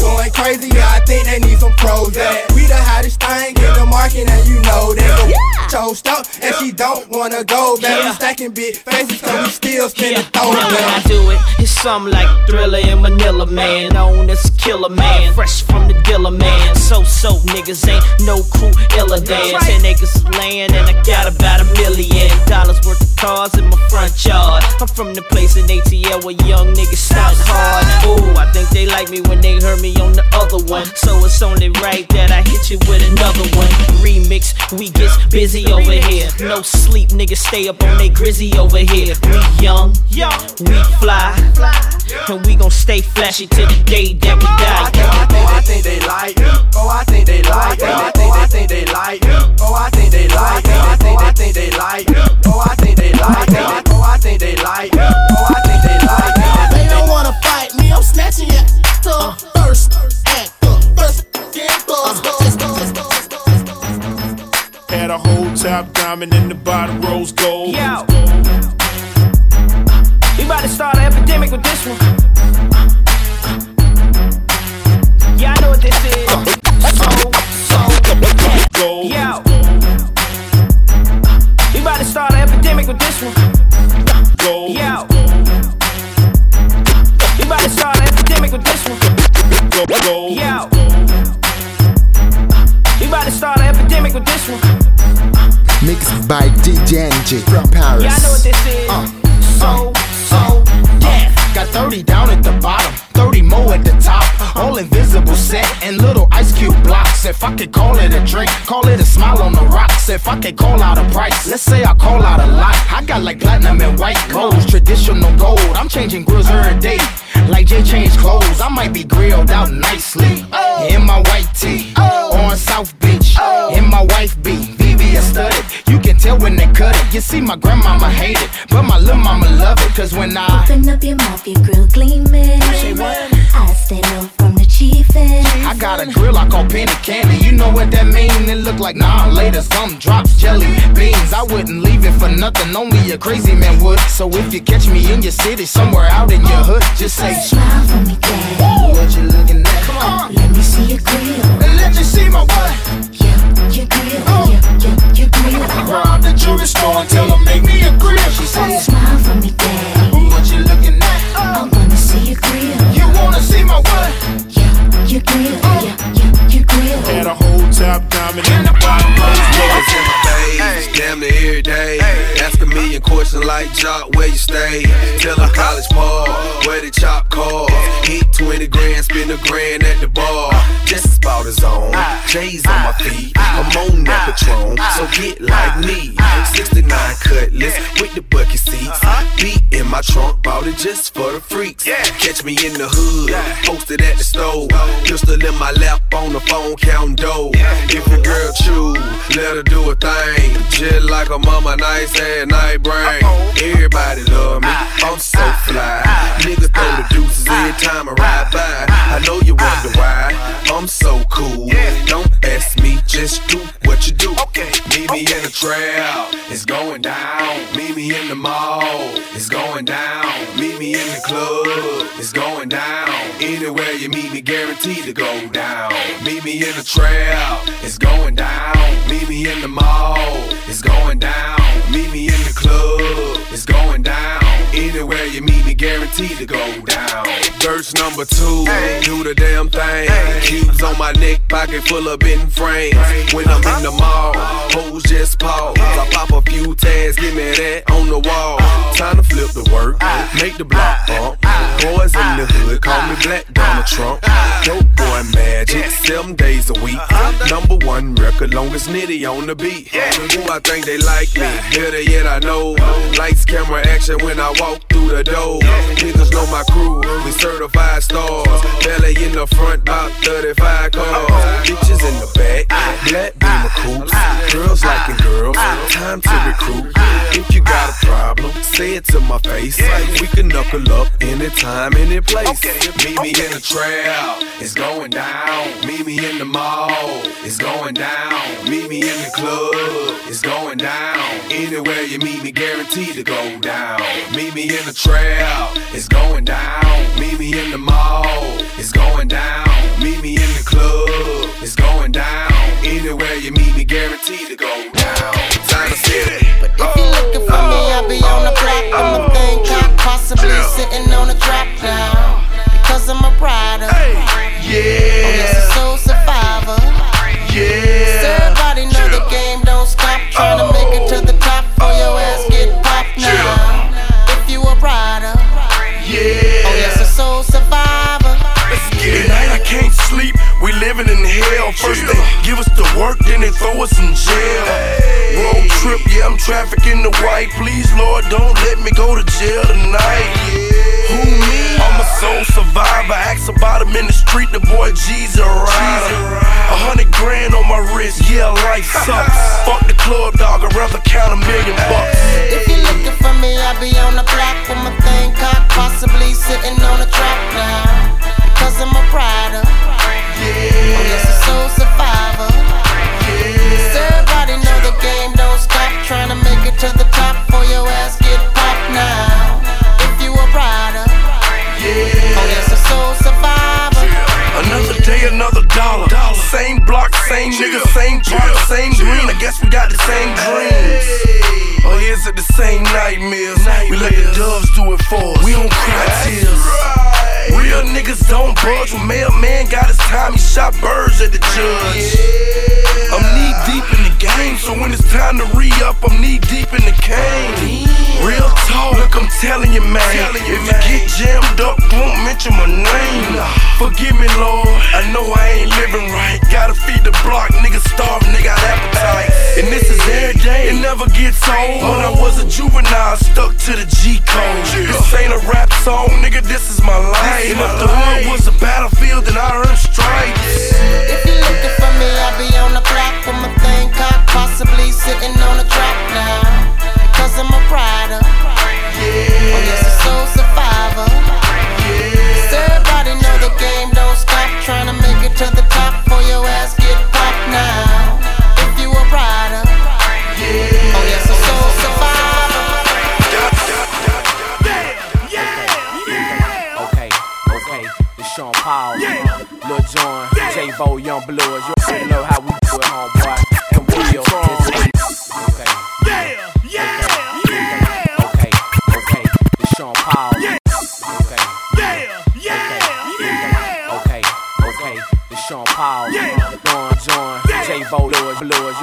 Going crazy, yeah, I think they need some pros. Yeah. We the hottest thing in the market, and you know that. Go toast up, and she don't wanna go back. We stacking big faces, cause we still spinning Now throw when I do it, it's something like Thriller in Manila, man. Known as Killer Man, fresh from the dealer, man. So so niggas ain't no crew iller than ten acres of land, and I got about a million dollars worth of cars in my front yard. I'm from the place in ATL where young niggas stunt hard. Ooh, I think they like me when they heard me on the other one. So it's only right that I hit you with another one. Remix, we get busy over here. No sleep, niggas stay up on they grizzy over here. We young, we fly, and we gon' stay flashy till the day that we die. Oh, I think they like me. Oh, I think they like me. Think, I think they like me. Oh, I think they like me. I think, they like me. Oh, I think they like me. Oh, I think they like me. Oh, I think they like me. They don't wanna fight me, I'm snatching your uh. to first act up. First get buzz, buzz, buzz, buzz. Had a whole top diamond in the bottom rose gold. Yo. We about to start an epidemic with this one. Yeah, I know what this is. So, so, yeah. Yo. We about to start an epidemic with this one. Yo. We about to start an epidemic with this one. Yo. We about to start an epidemic with this one. Mixed by DJ Enjay from Paris. Yeah, I know what this is. Uh, so, uh, so, yeah. Uh, got 30 down at the bottom, 30 more at the top. All invisible set and little ice cube blocks. If I could call it a drink, call it a smile on the rocks. If I could call out a price, let's say I call out a lot. I got like platinum and white gold, traditional gold. I'm changing grills every day. Like Jay changed clothes, I might be grilled out nicely. Oh. In my white tee, oh. on South Beach. Oh. In my wife beat. You can tell when they cut it. You see, my grandmama hate it, but my little mama love it. Cause when I Open up your mouth, your grill gleaming. I stay low from the chiefin'. I got a grill I call penny candy. You know what that mean? It look like nah later. Some drops jelly beans. I wouldn't leave it for nothing. Only a crazy man would. So if you catch me in your city, somewhere out in your hood, just say Smile for me, daddy. What you looking at? Come on. Let me see your grill. And let you see my what? Your grill. Oh. Your, your, your grill. Rob the jewelry store and tell them make me a grill. She said, Smile for me, daddy. What you looking at? I wanna see your grill. You wanna see my what? Your grill. Your, your, your grill. Had a whole top diamond in the bottom rose Niggas in my face, damn near every day. Asking me a question like Jock, where you stay? Tell them college ball, where they chop cars. Hit 20 grand, spend a grand at the bar. Just about his own. J's on my feet, I'm on that Patron, so get like me. 69 cutlass with the bucket seats. Beat in my trunk, bought it just for the freaks. Catch me in the hood, posted at the stove. Pistol in my lap on the phone, counting dough. If your girl choose, let her do a thing. Just like a mama, nice and night brain. Everybody love me, I'm so fly. Niggas throw the deuces every time I ride by. I know you wonder why, I'm so cool. Don't ask me, just do what you do. Meet me in the trail, it's going down. Meet me in the mall, it's going down. Meet me in the club, it's going down. Anywhere you meet me, guaranteed to go down. Meet me in the trail, it's going down. Meet me in the mall, it's going down. Meet me in the club, it's going down. Anywhere you meet me, guaranteed to go down. Verse number two, do the damn thing. On my neck, pocket full of bitten frames. When I'm in the mall, hoes just pause. I pop a few tags, give me that on the wall. Time to flip the work, make the block bump. Boys in the hood call me Black Donald Trump. Dope boy magic, seven days a week. Number one record, longest nitty on the beat. Who I think they like me, better yet I know. Lights, camera, action when I walk through the door. Niggas know my crew, we certified stars. Belly in the front, about 35 cars. Bitches in the back, black beamer coops. Girls liking girls, time to recruit. If you got a problem, say it to my face. We can knuckle up anytime, any place. Meet me in the trail, it's going down. Meet me in the mall, it's going down. Meet me in the club, it's going down. Anywhere you meet me, guaranteed to go down. Meet me in the trail, it's going down. Meet me in the mall, it's going down. Meet me in the club, it's going down. Anywhere you meet me, guaranteed to go down. Time to city. If you're looking for me, I'll be on the block oh, with my thing oh, cocked, possibly sitting on a drop down. Because I'm a rider. Yeah. Oh, yes, a soul survivor. Yeah. Everybody know the game don't stop. Trying to oh. We living in hell. First they give us the work, then they throw us in jail. Road trip, yeah, I'm trafficking the white. Please, Lord, don't let me go to jail tonight. Who me? I'm a soul survivor. Ask about him in the street, the boy G's a rider. A hundred grand on my wrist, yeah, life sucks. Fuck the club, dog, I'd rather count a million bucks. If you looking for me, I'll be on the block with my thing cocked, possibly sitting on a drop now. Because I'm a rider. Oh, yes, a soul survivor. So everybody know the game don't stop. Trying to make it to the top for your ass get popped now. If you a rider. Yeah Oh, yes, a soul survivor. Another day, another dollar. Same block, same nigga, same product, same green. I guess we got the same dreams. Or is it the same nightmares? We let the doves do it for us. We don't cry tears. Don't budge. When mailman got his time, he shot birds at the judge. I'm knee deep game, so when it's time to re up, I'm knee deep in the cane. Real talk, look, I'm telling you, man. If you get jammed up, won't mention my name. Forgive me, Lord. I know I ain't living right. Gotta feed the block, niggas starving, they got appetite. And this is every day, it never gets old. When I was a juvenile, stuck to the G code. This ain't a rap song, nigga, this is my life. And if the hood was a battlefield, then I earned stripes. If you're looking for me, I'll be on the block with my thing cocked, possibly sitting on a drop now. Because I'm a rider. Yeah. Oh, yes, a soul survivor. So everybody know the game don't stop. Trying to make it to the top for your ass get popped now. If you a rider. Yeah. Oh, yes, a soul survivor. Yeah. Okay, okay, it's Sean Paul, Lil Jon, J Bo, Young Blues. You already know how we do it, homeboy.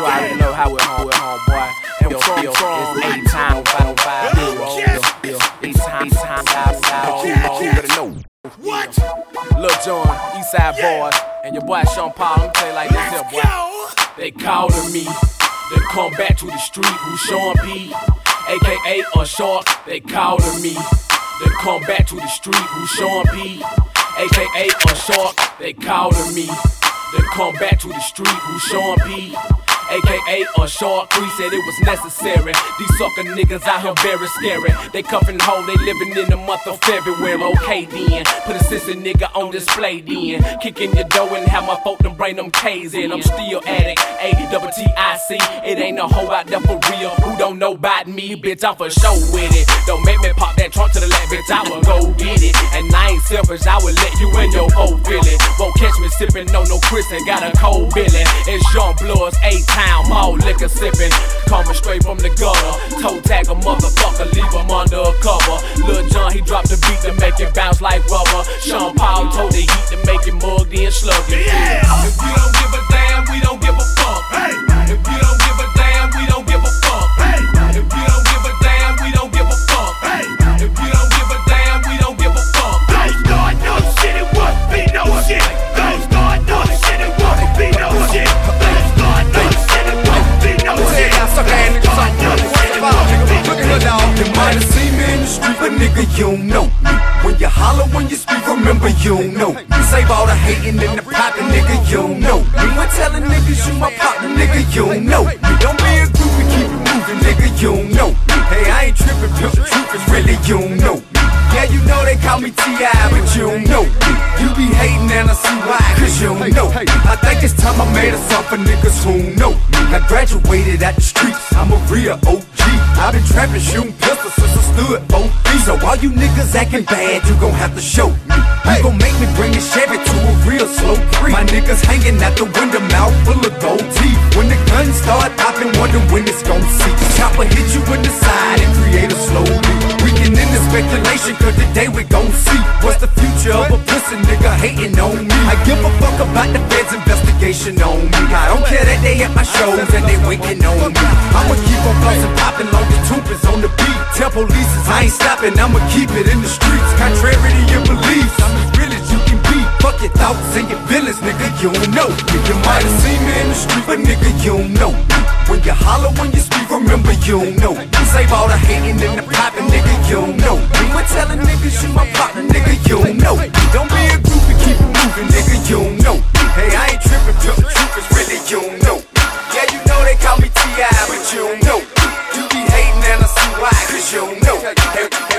You already know how we home, we homeboy. And we are it's eight time, five, five, zero, eight time, eight time, five, five, you already know. What? Lil Jon, East Side Boyz, and your boy Sean Paul. Let me tell you like this here, boy. They calling me to come back to the street. Who Sean P, aka a shark. They calling me to come back to the street. Who Sean P, aka a shark. They calling me to come back to the street. Who Sean P. AKA a short Cree said it was necessary. These sucker niggas out here very scary. They cuffin' hoe, they living in the month of February. Okay then, put a sissy nigga on display then. Kick in your door and have my folk them bring them K's in. I'm still addict, A double T I C. It ain't a hoe out there for real. Who don't know about me, bitch? I'm for sure with it. Don't make me pop that trunk to the left, bitch. I will go get it. And I ain't selfish, I will let you in your whole feeling. Won't catch me sippin' no no Chris and got a cold billy. It's Jean Blues, A town, mall liquor sippin'. Coming straight from the gutter. Toe tag a motherfucker, leave him under a cover. Lil Jon, he dropped the beat to make it bounce like rubber. Sean Paul told the heat to make it mugged in sluggy. If you don't give a damn, we don't give a fuck. Hey. If you When you holler, when you speak, remember you know. me. save all the hating and the poppin', nigga, you know. Me when telling niggas you my partner, nigga, you know. Me don't be a groupie, keep it moving, nigga, you know. Hey, I ain't trippin', pimp, the truth is really you know. Yeah, you know they call me T.I., but you don't know. me. You be hating and I see why, cause you don't know. I think it's time I made a song for niggas who know. me. I graduated at the streets, I'm a real OG. I've been trapping, shooting pistols since I stood both feet. So all you niggas acting bad, you gon' have to show me. You gon' make me bring a Chevy to a real slow creep. My niggas hanging out the window, mouth full of gold teeth. When the guns start popping, wonder when it's gon' see. Chopper hit you in the side and create a slow beat. We can end the speculation, cause today we gon' see what's the future of a pussy nigga hating on me. I give a fuck about the feds' investigation on me. I don't care that they at my shows and they waiting on me. I'ma keep on bustin' poppin' long as Toomp is on the beat. Tell police I ain't stopping, I'ma keep it in the streets. Contrary to your beliefs, Fuck your thoughts and your feelings, nigga, you don't know. You might have seen me in the street, but nigga, you don't know. When you holler, when you speak, remember you don't know. Save all the hating and the poppin', nigga, you don't know. We were telling niggas you my partner, nigga, you don't know. Don't be a groupie, keep it moving, nigga, you don't know. Hey, I ain't trippin', tell the truth is really you don't know. Yeah, you know they call me T.I., but you don't know. You be hating and I see why, cause you don't know. Hey,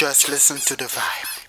just listen to the vibe.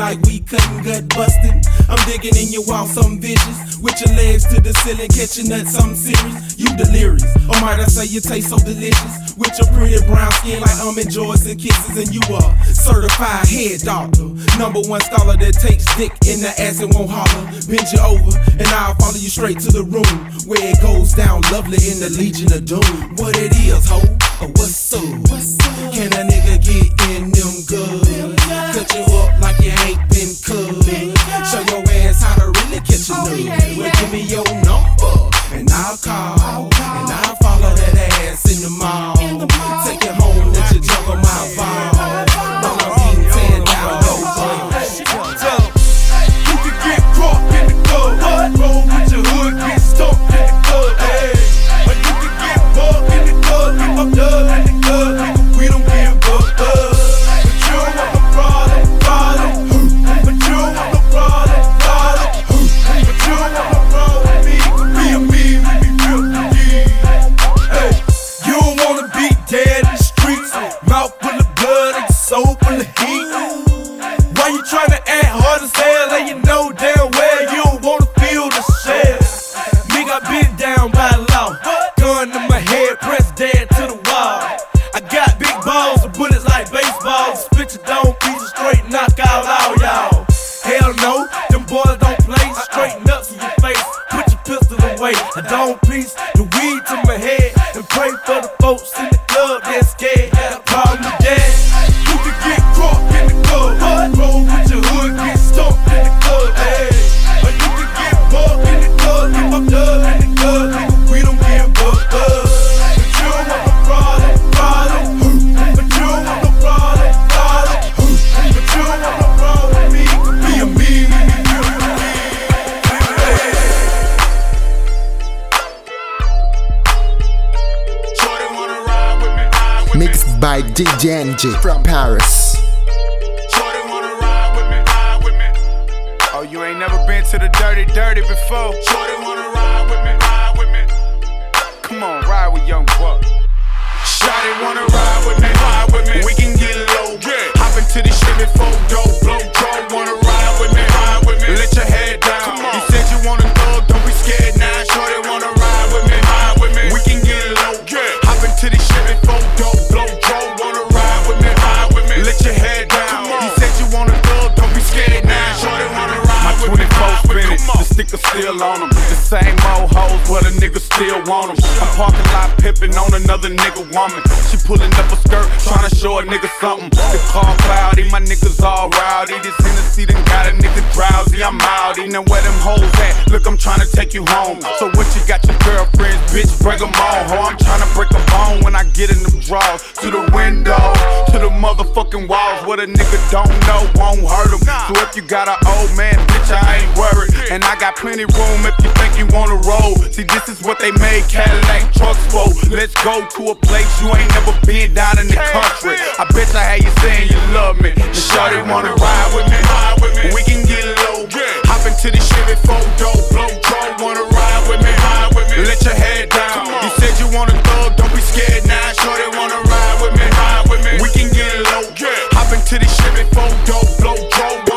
Tonight we cutting gut busting. I'm digging in your wall, some vicious. With your legs to the ceiling, catching nuts, something serious. You delirious, or might I say you taste so delicious? With your pretty brown skin like almond joys and kisses, and you a certified head doctor. Number one scholar that takes dick in the ass and won't holler. Bend you over, and I'll follow you straight to the room where it goes down lovely in the Legion of Doom. What it is, ho, or what's up? Can a nigga get in them good? Cut you up like a. Well, give me your number, and I'll call. And I'll by DJ Enjay from Paris. Oh, you ain't never been to the dirty, dirty before? Pimping on another nigga woman. She pulling up a skirt, trying to show a nigga something. The car cloudy, my niggas all rowdy. This Hennessy done got a nigga drowsy. I'm outy, now where them hoes at? Look, I'm trying to take you home. So what you got your girlfriends, bitch? Break them all, ho. I'm trying to break a bone when I get in them drawers. To the window, to the motherfucking walls. What a nigga don't know won't hurt him. So if you got an old man, bitch, I ain't worried. And I got plenty room if you think you wanna roll. See, this is what they made Cadillac trucks for. Let's go to a place you ain't never been down in the country. I bet I had you saying you love me. The shorty wanna ride with me, with me. We can get low. Hop into the Chevy door, blow draw. Wanna ride with me, ride with me. Let your head down. You said you wanna thug, don't be scared now. Shorty Into the Chevy four door, blow draw.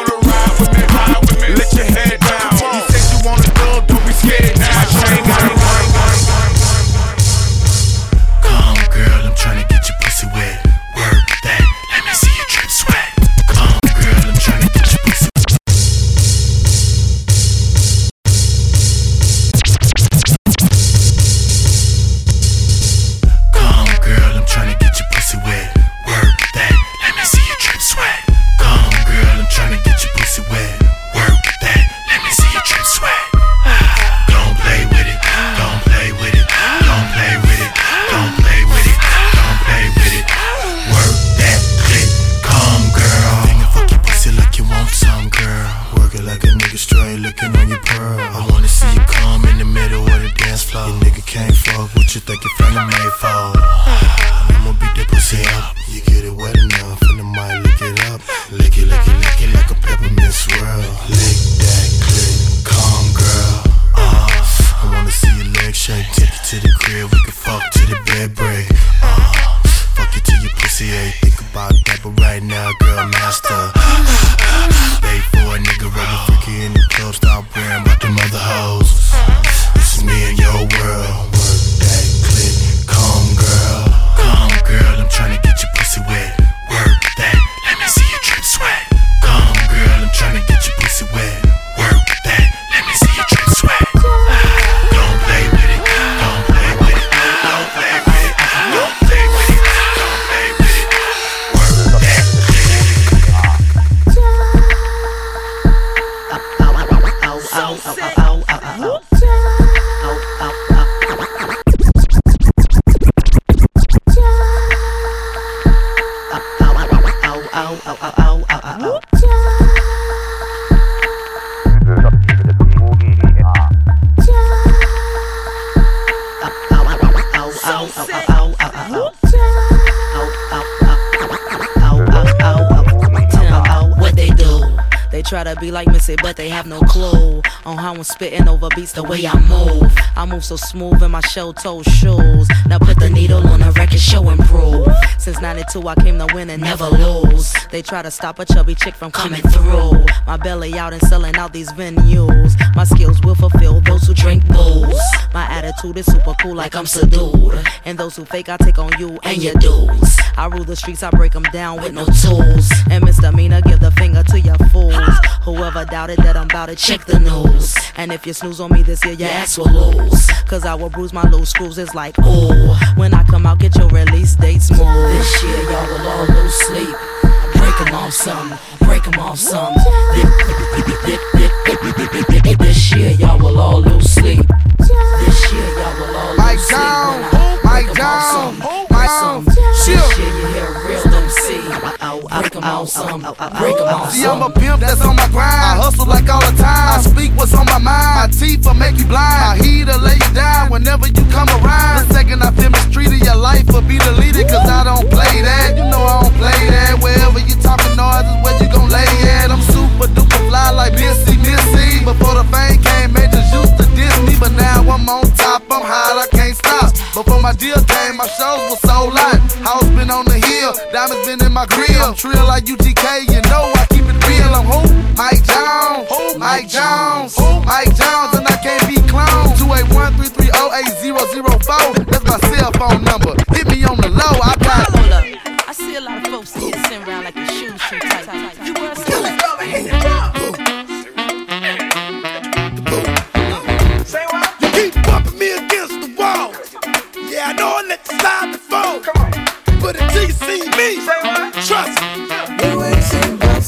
The way I move. I move so smooth in my shell toe shoes. 92, I came to win and never lose. They try to stop a chubby chick from coming through. My belly out and selling out these venues. My skills will fulfill those who drink booze. My attitude is super cool, like I'm subdued. And those who fake, I take on you and your dudes. I rule the streets, I break them down with no tools. And misdemeanor, give the finger to your fools. Whoever doubted that I'm about to check the news. And if you snooze on me this year, your ass will lose. Cause I will bruise my loose screws. It's like, ooh. When I come out, get your release dates smooth. This year, y'all will all lose sleep. Break 'em off some, break 'em off some. This year, y'all will all lose sleep. This year, y'all will all lose sleep. down, Mic down, mic down. This year, you hear real See, I'm a pimp that's on my grind. I hustle like all the time. I speak what's on my mind. My teeth will make you blind. My heat will lay you down whenever you come around. The second I feel mistreated, your life will be deleted. Cause I don't play that. You know I don't play that. Wherever you talking noise is where you gon' lay at. I'm but do fly like Missy Missy. Before the fame came, man, just used to Disney. But now I'm on top, I'm hot, I can't stop. Before my deal came, my shows were so light. House been on the hill, diamonds been in my grill. I'm trill like UGK, you know I keep it real. I'm who? Mike Jones, who? Mike Jones, who? Mike Jones, and I can't be cloned. 281 that's my cell phone number. Hit me on the low, I got. I see a lot of folks But until you me, trust me. You ain't seen back.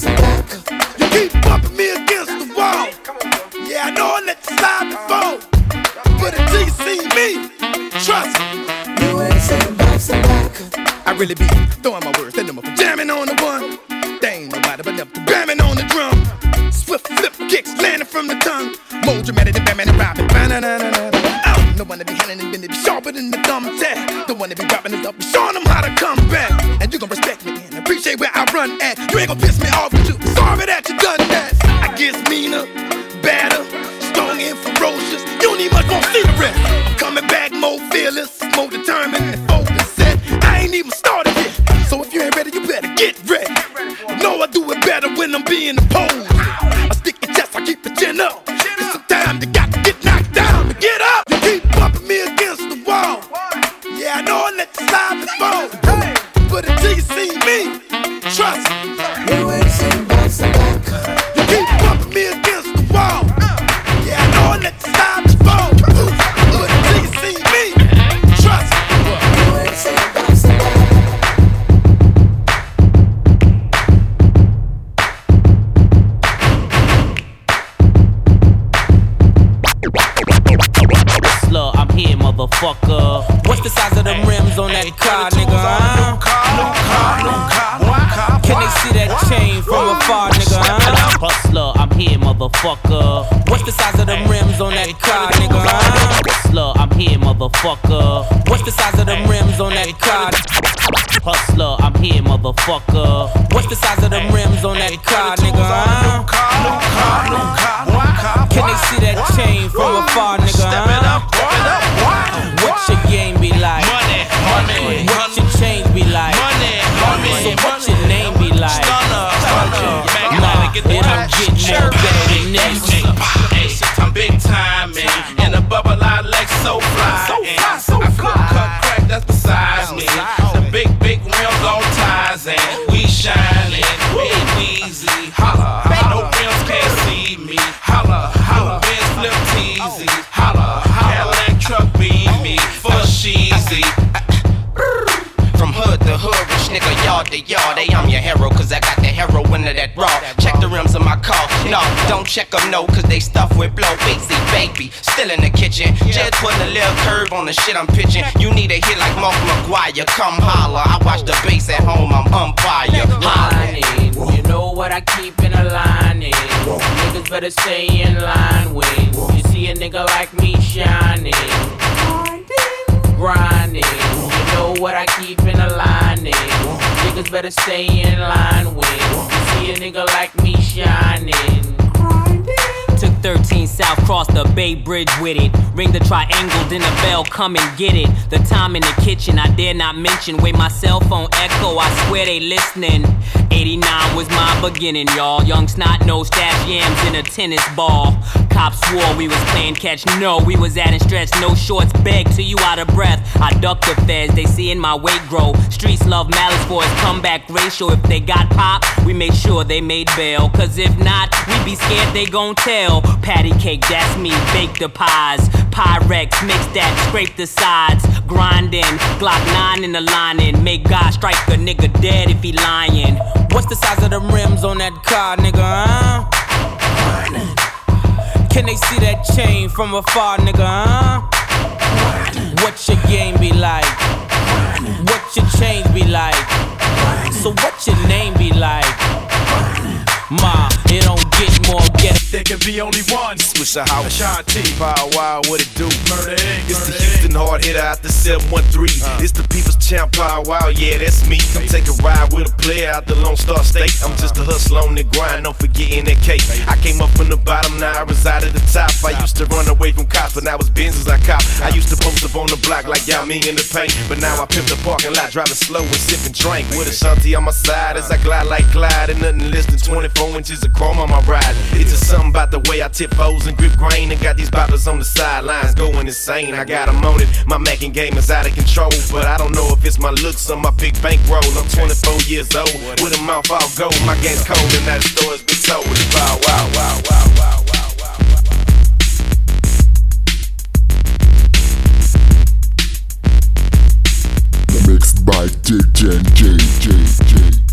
You keep bumping me against the wall. Yeah, I know I let you slide before. But until you me, trust me. You ain't seen back. I really be throwing my words, then I'm jamming on the one. They ain't nobody but them jamming on the drum. Swift flip kicks landing from the tongue. More dramatic than Batman and Robin. Ba-na-na-na-na. No one to be handling it, been be sharper than the thumbtack. The one to be dropping it up, showing them how to come back. And you gon' respect me and appreciate where I run at. You ain't gon' piss me off, but you sorry that you done that. I guess meaner, badder, strong and ferocious. You don't need much more see the rest. Coming back more fearless, more determined and focused. I ain't even started yet. So if you ain't ready, you better get ready. No, I do it better when I'm being opposed. Check them, no, cause they stuffed with blow. Easy, baby, still in the kitchen. Just put a little curve on the shit I'm pitching. You need a hit like Mark McGwire. Come holler. I watch the bass at home, I'm umpire. Holla. lining. You know what I keep in a lining. Niggas better stay in line with. You see a nigga like me shining, grinding. You know what I keep in a lining. Niggas better stay in line with. You see a nigga like me shining. Took 13 South, cross the Bay Bridge with it. Ring the triangle, then the bell, come and get it. The time in the kitchen, I dare not mention. Wait, my cell phone echo, I swear they listening. 89 was my beginning, y'all. Young snot nose stash yams in a tennis ball. Cops swore we was playing catch. No, we was adding stretch. No shorts, beg till you out of breath. I duck the feds, they seeing my weight grow. Streets love malice for its comeback ratio. If they got pop, we made sure they made bail. Cause if not, we be scared they gon' tell. Patty cake, that's me. Bake the pies. Pyrex, mix that, scrape the sides. Grinding, Glock 9 in the lining. Make God strike a nigga dead if he lying. What's the size of the rims on that car, nigga? Huh? Can they see that chain from afar, nigga? Huh? What your game be like? What your change be like? So what your name be like? Ma, it don't get more get Think can be only one. Swishahouse. Ashanti. Paul Wall, what it do? Murder Inc. It's the Houston hard hitter out the 713. Uh. It's the people's champ Paul Wall, yeah, that's me. Come take a ride with a player out the Lone Star State. I'm just a hustler on the grind, don't forgetting that cake. I came up from the bottom, now I reside at the top. I used to run away from cops, but now it's Benz as I cop. I used to post up on the block like Yao Ming in the paint, but now I pimp the parking lot, driving slow and sipping drink. With Ashanti on my side as I glide like Clyde, and nothing less than 24 inches of chrome on my ride. It's just something about the way I tip foes and grip grain, and got these boppers on the sidelines going insane. I got 'em on it, my macking game is out of control, but I don't know if it's my looks or my big bankroll. I'm 24 years old, with a mouth all gold. My game's cold, and that story's been told. It's wow, wow, wow, wow, wow. Mixed by DJ J J J.